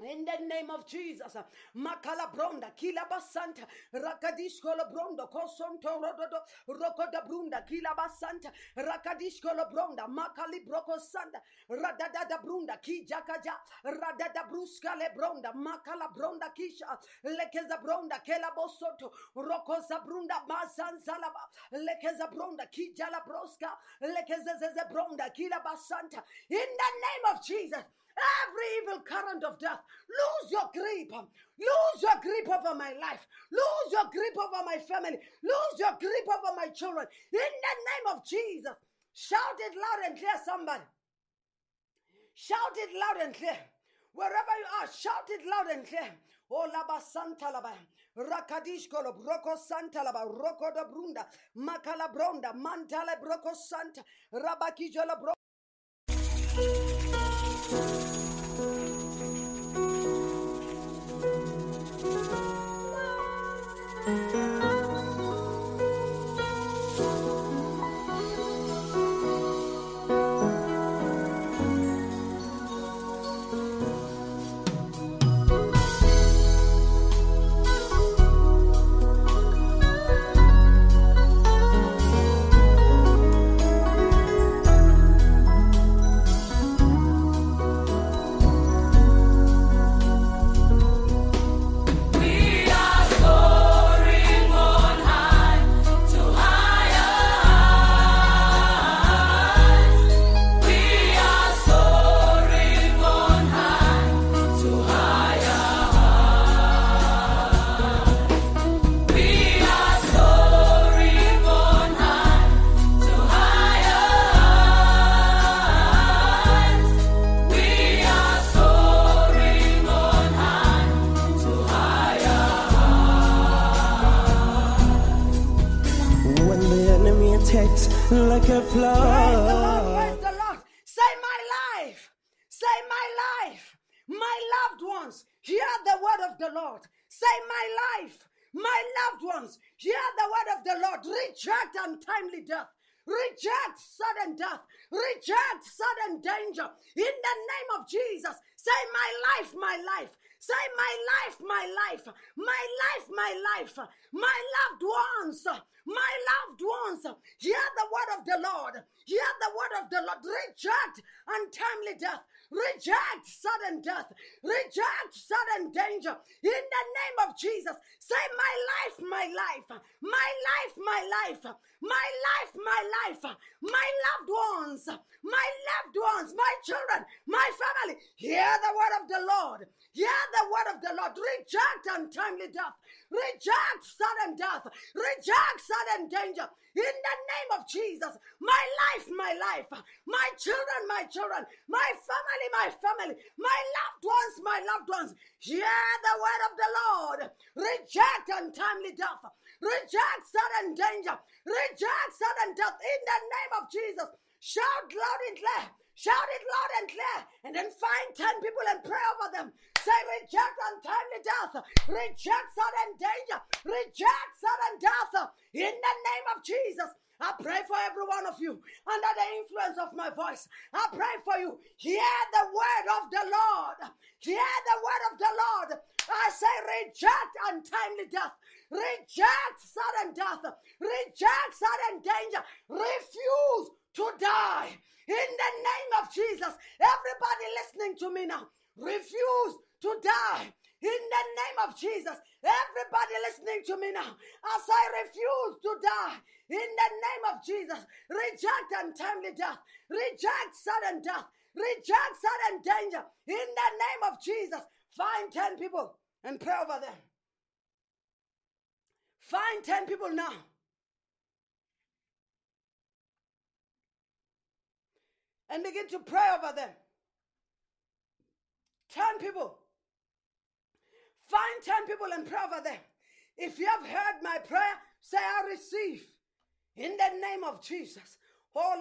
in the name of Jesus, Makala Bronda, Kila Basanta, Rakadishko Brondo, Kosonto Rododo, Roko da Brunda, Kila Basanta, Rakadishko Bronda, Makali Broko Sanda, Radada Brunda, Ki Jakaja, Radada Bruska Le Bronda, Makala Bronda Kisha, Lekeza Bronda, Kela Bosoto, Roko Zabrunda, Masan Salaba, Lekeza Bronda, Ki Jala Broska, Lekeza Bronda, Kila Basanta, in the name of Jesus. Every evil current of death, lose your grip. Lose your grip over my life. Lose your grip over my family. Lose your grip over my children. In the name of Jesus. Shout it loud and clear, somebody. Shout it loud and clear. Wherever you are, shout it loud and clear. O laba santa laba. Rakadish kolo broko santa laba. Roko da brunda. Makala bronda. Mantale broko santa. Rabakijola bro. Death. Reject sudden danger. In the name of Jesus, say, My life, my life, my life, my life, my life, my life, my loved ones, my loved ones, my children, my family. Hear the word of the Lord. Hear the word of the Lord. Reject untimely death. Reject sudden death. Reject sudden danger. In the name of Jesus, my life, my life, my children, my children, my family, my family, my loved ones, my loved ones, hear the word of the Lord. Reject untimely death. Reject sudden danger. Reject sudden death in the name of Jesus. Shout loud and clear. Shout it loud and clear. And then find 10 people and pray over them. Say, reject untimely death. Reject sudden danger. Reject sudden death. In the name of Jesus. I pray for every one of you under the influence of my voice. I pray for you. Hear the word of the Lord. Hear the word of the Lord. I say, reject untimely death. Reject sudden death. Reject sudden danger. Refuse to die. In the name of Jesus. Everybody listening to me now. Refuse to die. In the name of Jesus. Everybody listening to me now. As I refuse to die. In the name of Jesus. Reject untimely death. Reject sudden death. Reject sudden danger. In the name of Jesus. Find 10 people and pray over them. Find 10 people now. And begin to pray over them. 10 people. Find 10 people and pray over them. If you have heard my prayer, say, I receive. In the name of Jesus. Oh.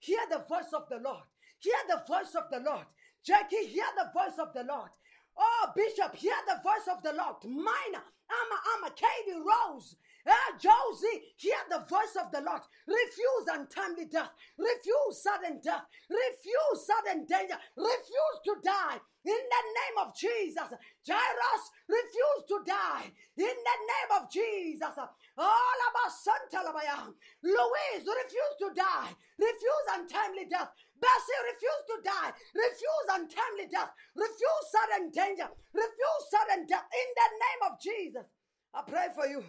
Hear the voice of the Lord. Hear the voice of the Lord. Jackie, hear the voice of the Lord. Oh, Bishop, hear the voice of the Lord. Minor, Amma, Amma, Katie Rose. Ah, Josie, hear the voice of the Lord. Refuse untimely death. Refuse sudden death. Refuse sudden danger. Refuse to die. In the name of Jesus. Jairus, refuse to die. In the name of Jesus. All Santa Labaya. Louise, refuse to die. Refuse untimely death. Bessie, refuse to die. Refuse untimely death. Refuse sudden danger. Refuse sudden death. In the name of Jesus. I pray for you.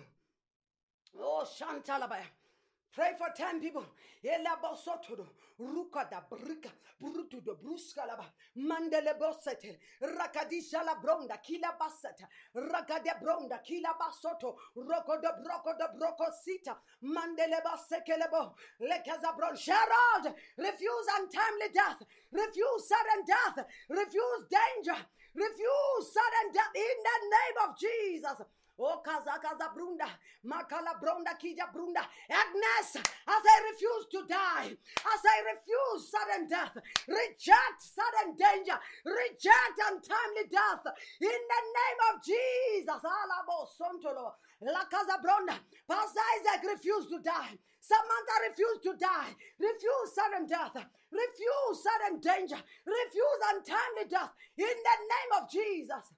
Oh, Shantalabaya. Pray for 10 people. Elabosotodo, ruka da brika, brutu do bruskalaba, mandele bosete, rakadisha la bronda, kila basata, rakade bronda, kila basoto, roko de broko de broko sita, mandele basekelebo, lekaza bron, Sherald, refuse untimely death, refuse sudden death, refuse danger, refuse sudden death in the name of Jesus. Oh, Kazakaza Brunda, Makala Brunda Kija Brunda, Agnes, as I refuse to die, as I refuse sudden death, reject sudden danger, reject untimely death, in the name of Jesus. Alabo Sontolo, La Casa Brunda. Pastor Isaac refused to die. Samantha refused to die, refuse sudden death, refuse sudden danger, refuse untimely death, in the name of Jesus.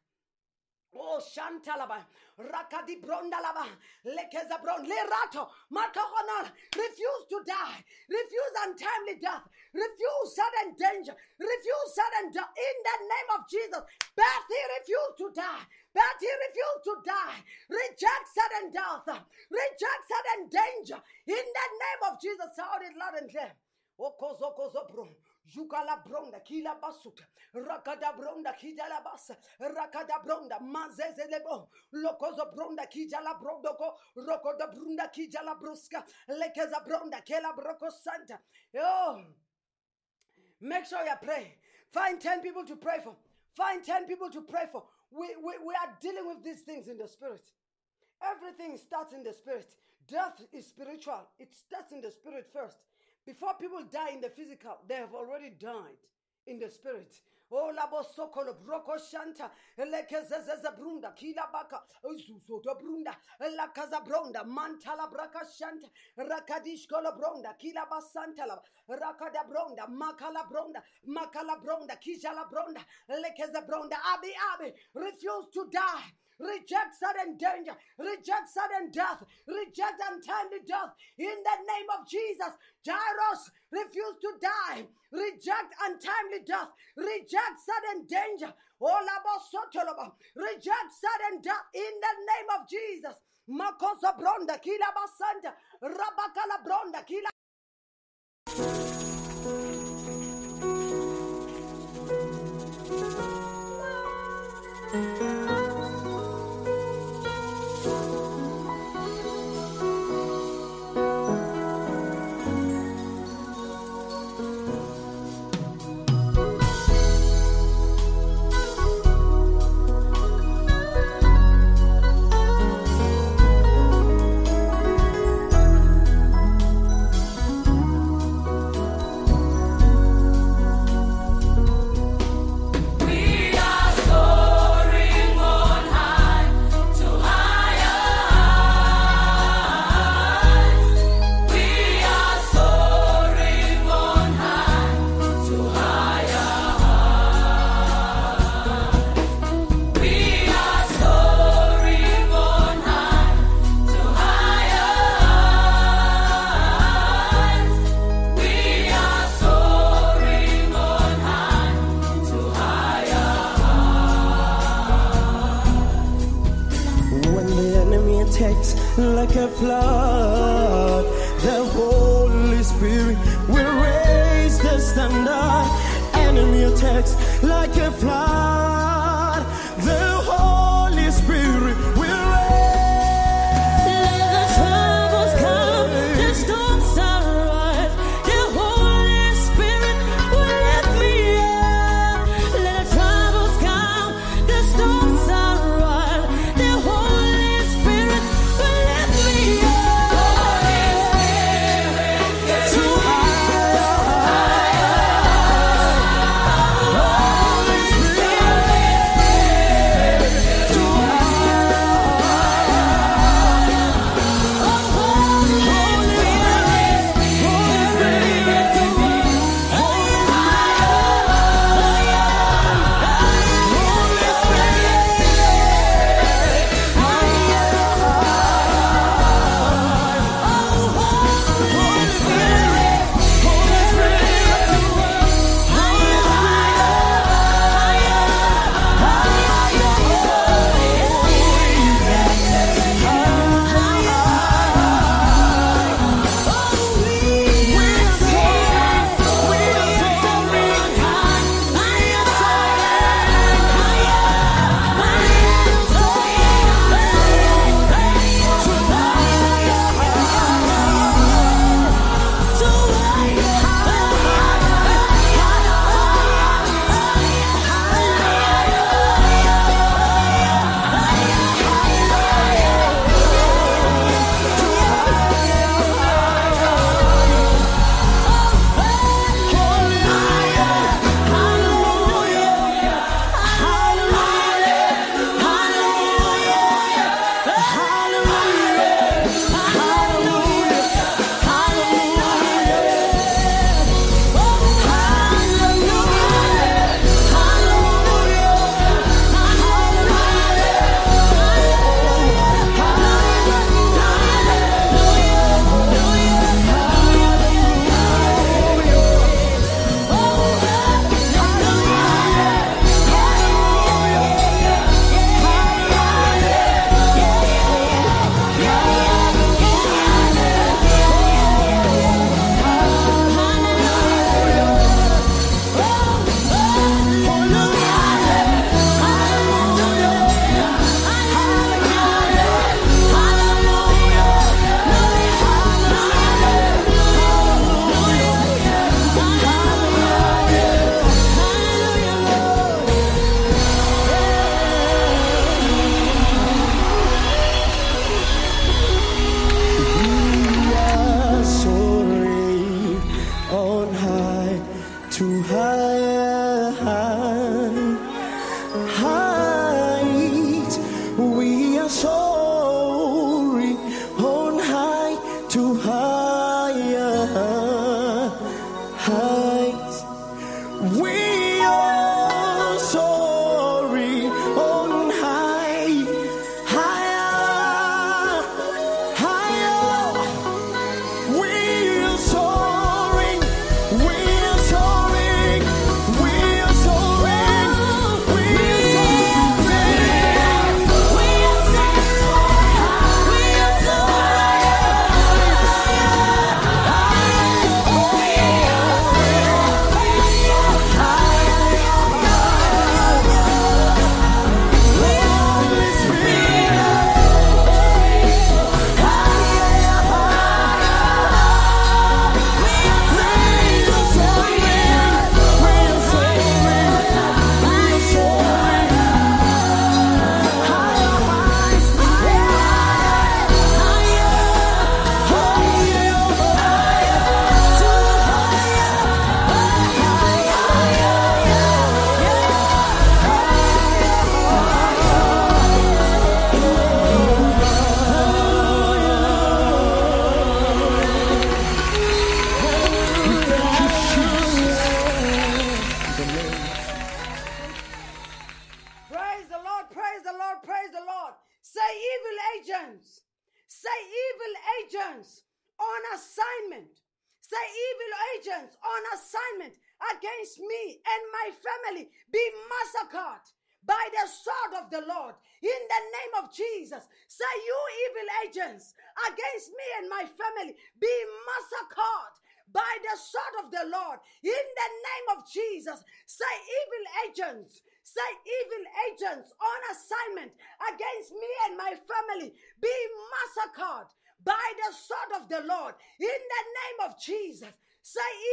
Oh, Shantalaba, Rakadi Brondalaba, Lekeza Bron, Lerato, Marcohonal, refuse to die, refuse untimely death, refuse sudden danger, refuse sudden death in the name of Jesus. Betty refused to die, Betty refused to die, reject sudden death, reject sudden danger. In the name of Jesus. Shout it loud and clear. Jukala bronda, kila basuta, rakada bronda, kijala basa, rakada bronda, mazezelebo, lokozo bronda, kijala brondoko, rokoda brunda, kijala bruska, lekeza bronda, kela broko santa. Oh, make sure you pray. Find 10 people to pray for. Find 10 people to pray for. We, we, we are dealing with these things in the spirit. Everything starts in the spirit. Death is spiritual, it starts in the spirit first. Before people die in the physical, they have already died in the spirit. Oh, labo sokolo broko shanta elekezezeze brunda kila baka oh, uzuzoto brunda lakaza bronda mantala braka shanta rakadish kola brunda kila basanta la rakada brunda makala bronda makala bronda kijala brunda lekeza bronda abi abi refuse to die reject sudden danger, reject sudden death, reject untimely death in the name of Jesus. Jairus, refuse to die, reject untimely death, reject sudden danger. Reject sudden death in the name of Jesus. Makosa bronda, kila basanta, rabakala bronda, kila.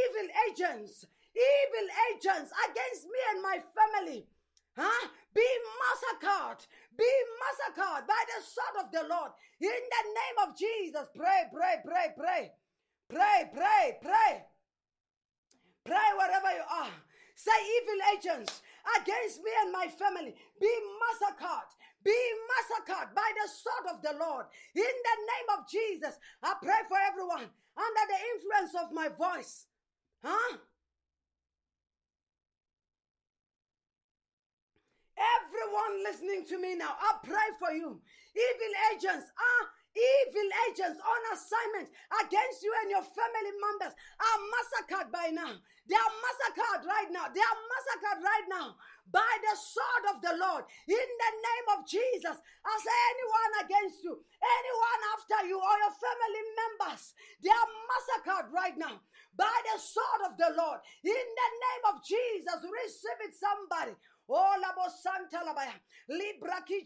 Evil agents, evil agents against me and my family. Huh? Be massacred. Be massacred by the sword of the Lord. In the name of Jesus. Pray, pray, pray, pray. Pray, pray, pray. Pray wherever you are. Say evil agents against me and my family. Be massacred. Be massacred by the sword of the Lord. In the name of Jesus. I pray for everyone under the influence of my voice. Huh? Everyone listening to me now, I pray for you. Evil agents are evil agents on assignment against you and your family members are massacred by now. They are massacred right now. They are massacred right now by the sword of the Lord. In the name of Jesus, I say anyone against you, anyone after you, or your family members, they are massacred right now by the sword of the Lord. In the name of Jesus, receive it, somebody. Oh, labo santa labaya, libra ki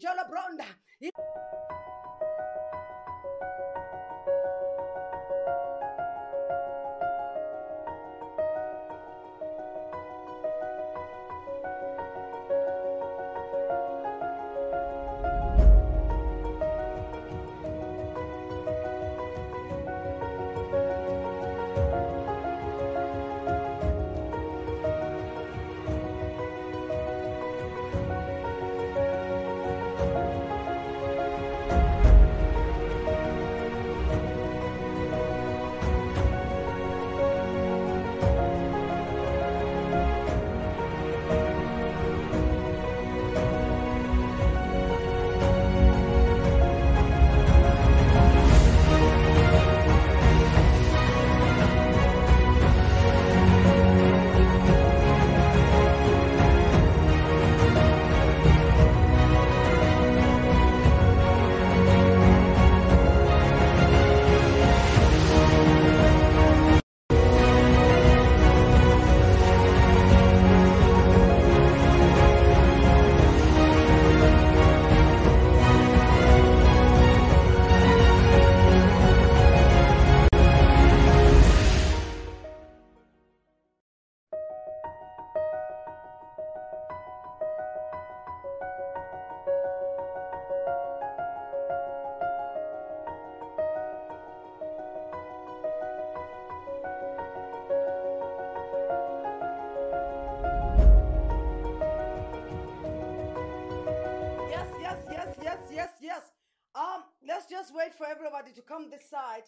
to come this side.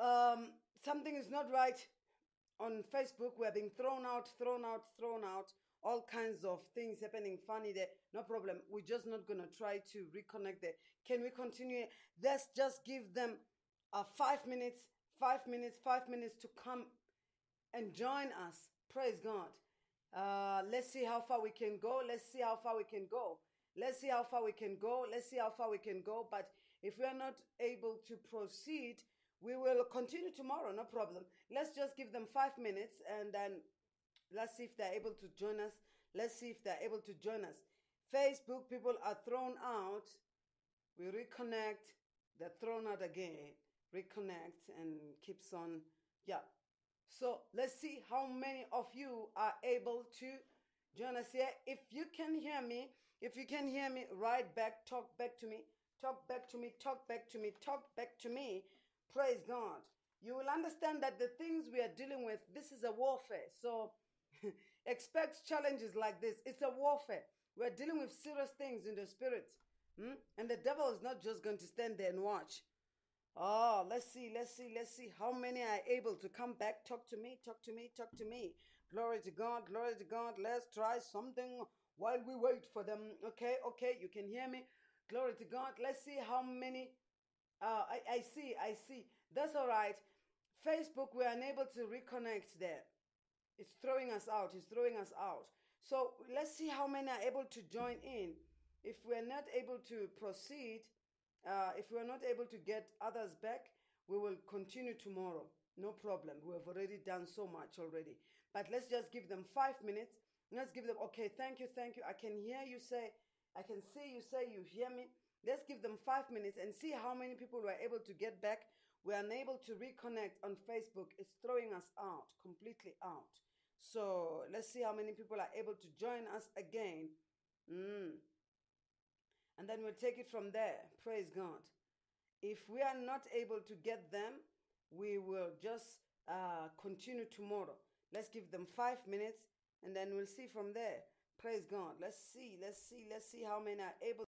Um, something is not right on Facebook. We're being thrown out, thrown out, thrown out. All kinds of things happening funny there. No problem. We're just not gonna try to reconnect there. Can we continue? Let's just give them uh, five minutes, five minutes, five minutes to come and join us. Praise God. Uh, let's see how far we can go. Let's see how far we can go. Let's see how far we can go. Let's see how far we can go. But if we are not able to proceed, we will continue tomorrow. No problem. Let's just give them five minutes and then let's see if they're able to join us. Let's see if they're able to join us. Facebook people are thrown out. We reconnect. They're thrown out again. Reconnect and keeps on. Yeah. So let's see how many of you are able to join us here. If you can hear me, if you can hear me, write back, talk back to me, talk back to me, talk back to me, talk back to me. Praise God. You will understand that the things we are dealing with, this is a warfare. So (laughs) expect challenges like this. It's a warfare. We're dealing with serious things in the spirit. hmm? And the devil is not just going to stand there and watch. Oh, let's see, let's see, let's see how many are able to come back. Talk to me, talk to me, talk to me. Glory to God, glory to God. Let's try something while we wait for them. Okay, okay, you can hear me. Glory to God. Let's see how many. Uh, I, I see, I see. That's all right. Facebook, we're unable to reconnect there. It's throwing us out. It's throwing us out. So let's see how many are able to join in. If we're not able to proceed, uh, if we're not able to get others back, we will continue tomorrow. No problem. We have already done so much already. But let's just give them five minutes. Let's give them, okay, thank you, thank you. I can hear you say, I can see you say you hear me. Let's give them five minutes and see how many people were able to get back. We're unable to reconnect on Facebook. It's throwing us out, completely out. So let's see how many people are able to join us again. Mm. And then we'll take it from there. Praise God. If we are not able to get them, we will just uh, continue tomorrow. Let's give them five minutes and then we'll see from there. Praise God. Let's see, let's see, let's see how many are able.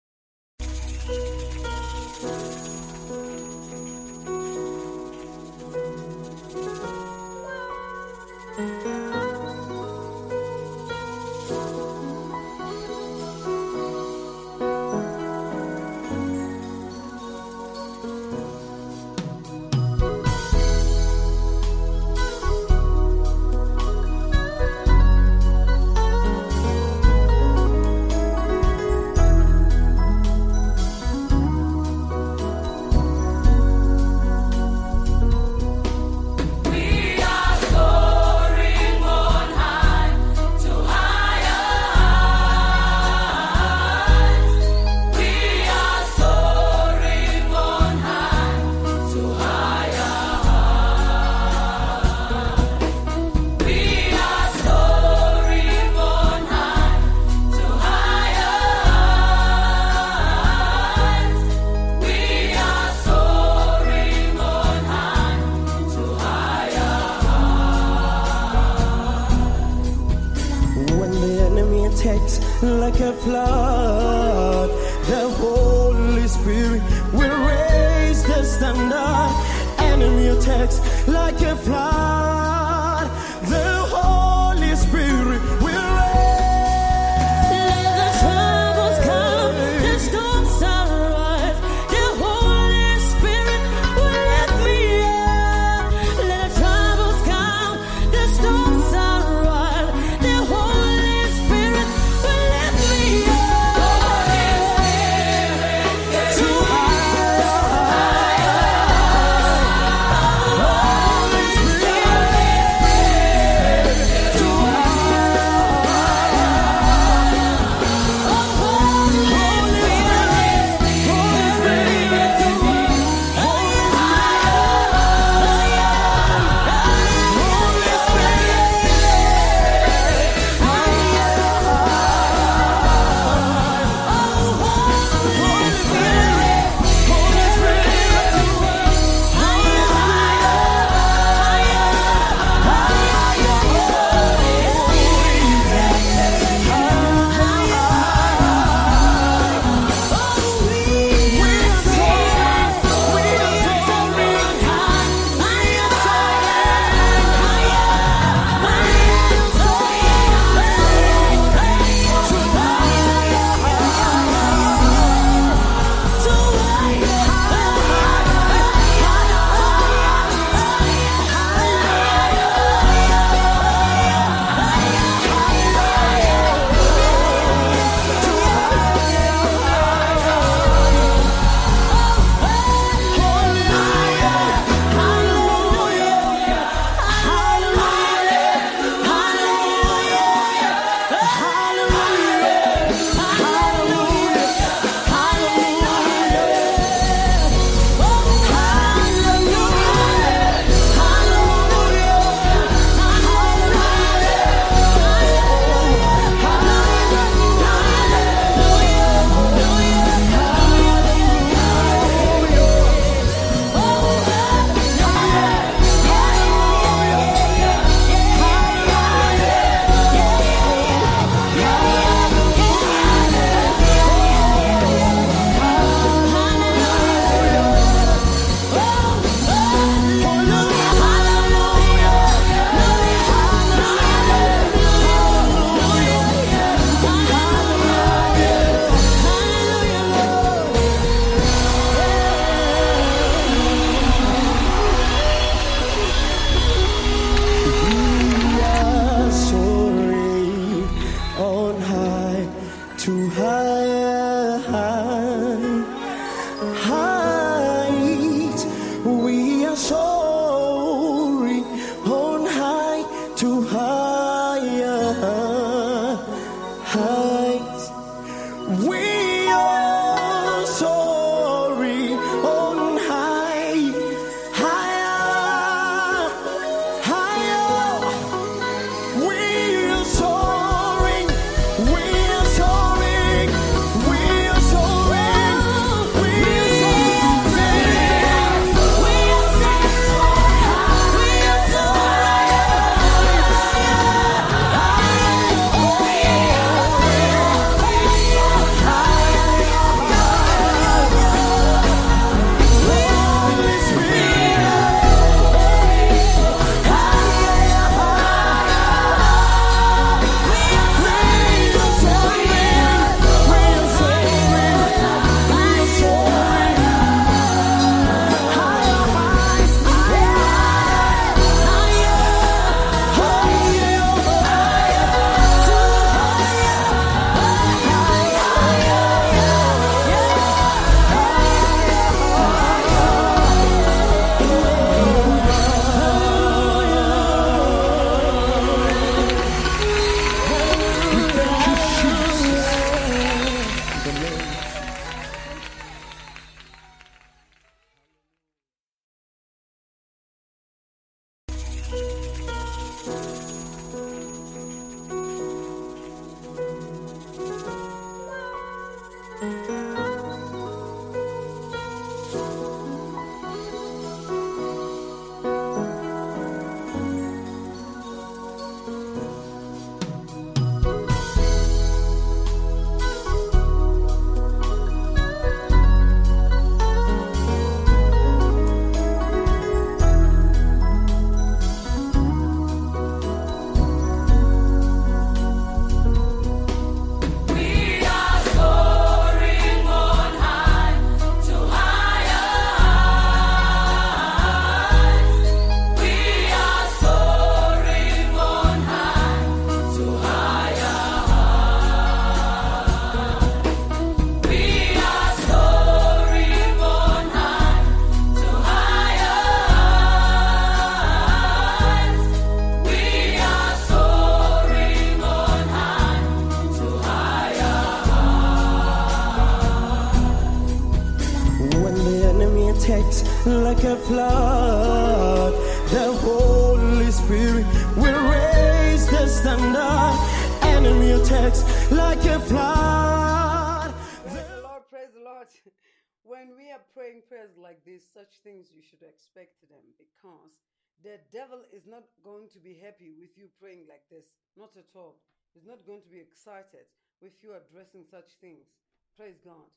Not at all. He's not going to be excited with you addressing such things. Praise God.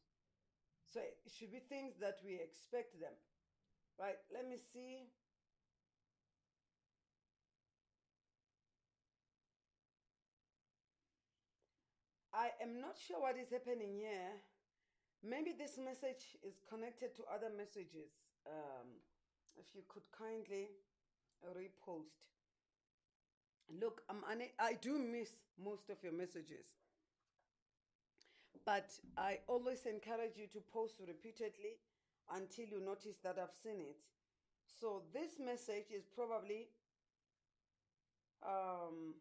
So it should be things that we expect them. Right? Let me see. I am not sure what is happening here. Maybe this message is connected to other messages. Um, if you could kindly repost. Look, I'm I do miss most of your messages. But I always encourage you to post repeatedly until you notice that I've seen it. So this message is probably um,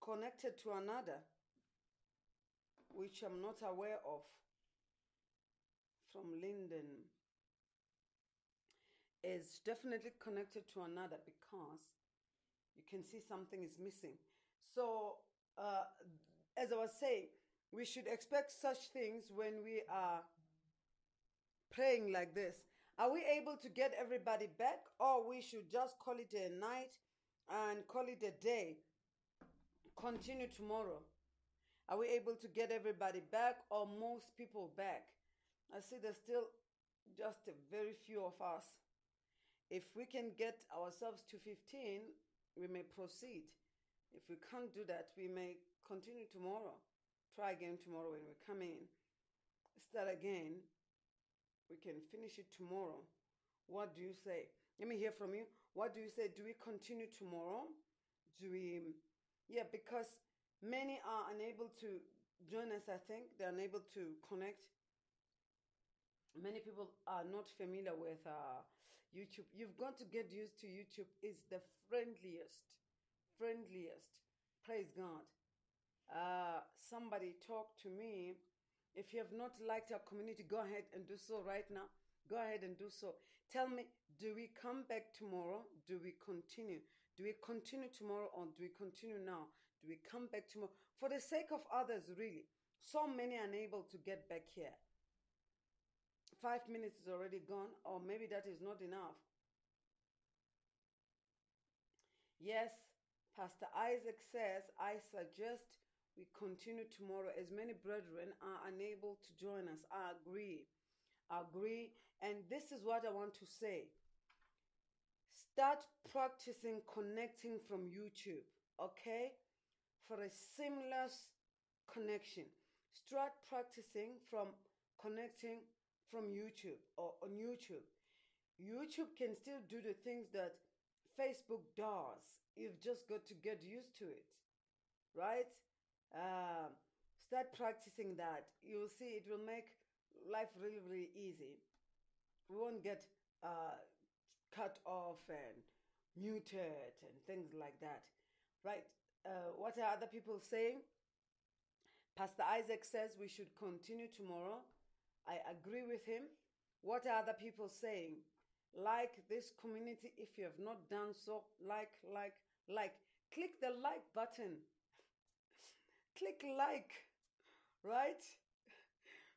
connected to another, which I'm not aware of, from Linden. Is definitely connected to another because you can see something is missing. So, uh, as I was saying, we should expect such things when we are praying like this. Are we able to get everybody back, or we should just call it a night and call it a day? Continue tomorrow. Are we able to get everybody back, or most people back? I see there's still just a very few of us. If we can get ourselves to 15, we may proceed. If we can't do that, we may continue tomorrow. Try again tomorrow when we come in. Start again. We can finish it tomorrow. What do you say? Let me hear from you. What do you say? Do we continue tomorrow? Do we, yeah, because many are unable to join us, I think. They're unable to connect. Many people are not familiar with uh, YouTube. You've got to get used to YouTube. It's the friendliest, friendliest. Praise God. Uh, somebody talked to me. If you have not liked our community, go ahead and do so right now. Go ahead and do so. Tell me, do we come back tomorrow? Do we continue? Do we continue tomorrow or do we continue now? Do we come back tomorrow? For the sake of others, really. So many unable to get back here five minutes is already gone, or maybe that is not enough. Yes, Pastor Isaac says, I suggest we continue tomorrow as many brethren are unable to join us. I agree. I agree. And this is what I want to say. Start practicing connecting from YouTube, okay? For a seamless connection. Start practicing from connecting from YouTube or on YouTube. YouTube can still do the things that Facebook does. You've just got to get used to it, right? Um, start practicing that. You'll see it will make life really, really easy. We won't get uh, cut off and muted and things like that, right? Uh, what are other people saying? Pastor Isaac says we should continue tomorrow. I agree with him. What are other people saying? Like this community, if you have not done so, like, like, like. Click the like button. (laughs) Click like, right?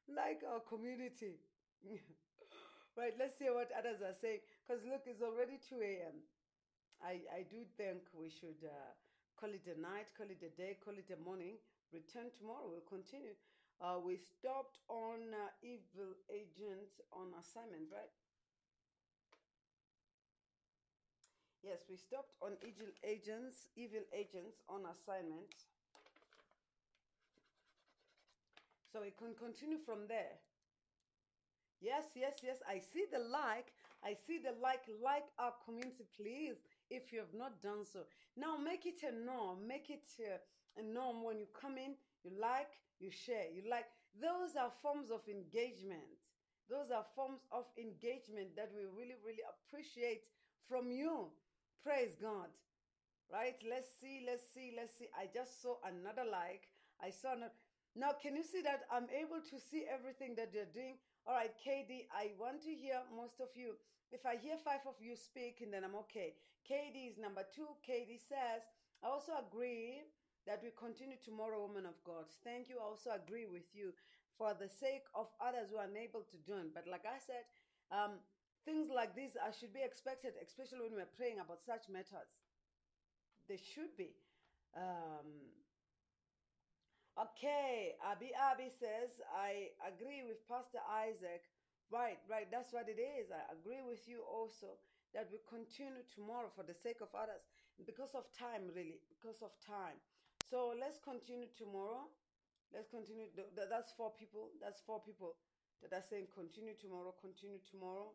Like our community. (laughs) right, let's see what others are saying. Because look, it's already 2 a.m. I, I do think we should uh, call it a night, call it a day, call it a morning. Return tomorrow. We'll continue. Uh, we stopped on uh, evil agents on assignment, right? Yes, we stopped on evil agents, evil agents on assignment. So we can continue from there. Yes, yes, yes. I see the like. I see the like. Like our community, please, if you have not done so. Now make it a norm. Make it a norm when you come in, you like, you share, you like. Those are forms of engagement. Those are forms of engagement that we really, really appreciate from you. Praise God. Right? Let's see, let's see, let's see. I just saw another like. I saw another. Now, can you see that I'm able to see everything that you're doing? All right, KD, I want to hear most of you. If I hear five of you speaking, then I'm okay. KD is number two. KD says, I also agree that we continue tomorrow, woman of God. Thank you. I also agree with you for the sake of others who are unable to join. But like I said, um, things like this are, should be expected, especially when we're praying about such matters. They should be. Um, okay, Abi Abi says, I agree with Pastor Isaac. Right, right, that's what it is. I agree with you also that we continue tomorrow for the sake of others because of time, really, because of time. So let's continue tomorrow. Let's continue. That's four people. That's four people that are saying continue tomorrow, continue tomorrow.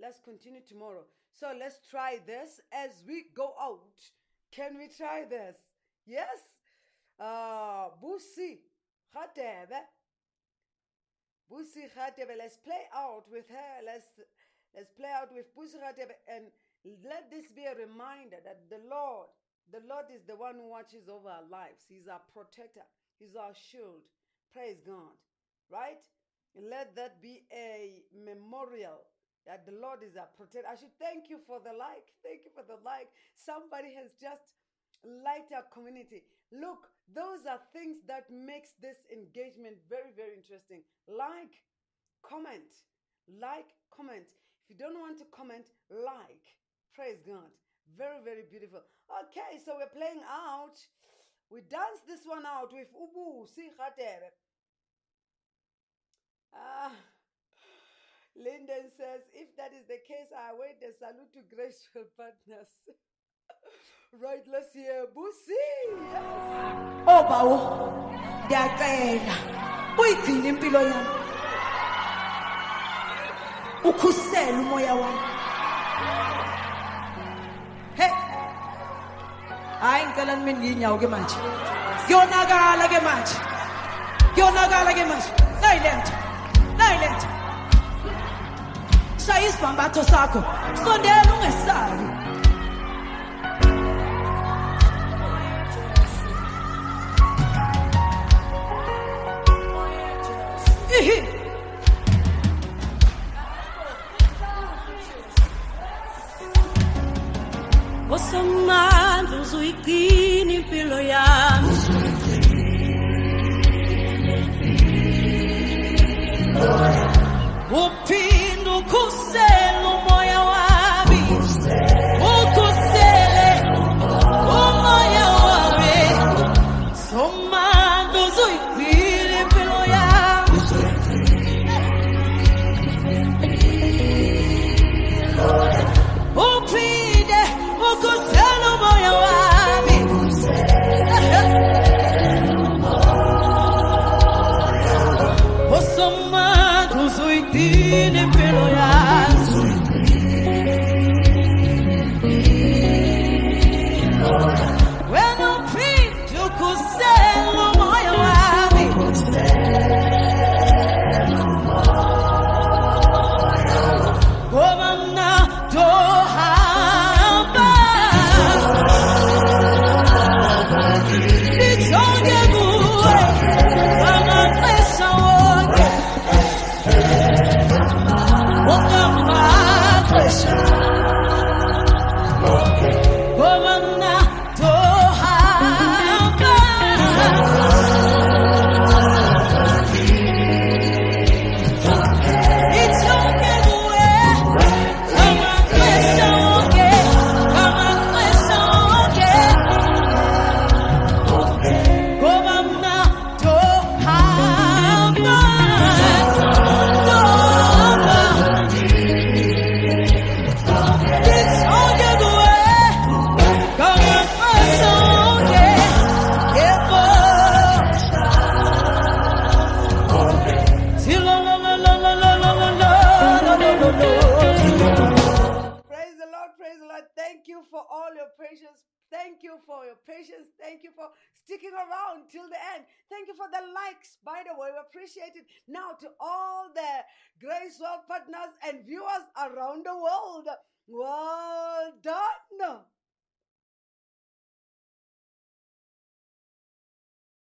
Let's continue tomorrow. So let's try this as we go out. Can we try this? Yes. Uh, Busi Khatebe. Busi Khatebe. Let's play out with her. Let's let's play out with Busi Khatebe and let this be a reminder that the Lord, the Lord is the one who watches over our lives. He's our protector, He's our shield. Praise God. Right? Let that be a memorial that the Lord is our protector. I should thank you for the like. Thank you for the like. Somebody has just liked our community. Look, those are things that makes this engagement very, very interesting. Like, comment, like, comment. If you don't want to comment, like. Praise God. Very, very beautiful. Okay, so we're playing out. We dance this one out with Ubu Sihatere. Ah, Linden says, if that is the case, I await the salute to graceful partners. (laughs) right, let's hear Busi. Yes. Oh, Bawo. Ngiyacela. Uyigcine impilo yami. Umoya wami. አይንቀለን ምን ይኛው ግማች ዮናጋ ለገማች ዮናጋ ለገማች ናይለንት ናይለንት sayisibhambatho sakho sondela ungesabi What's up, much? uzuikini impilo yami uphile well done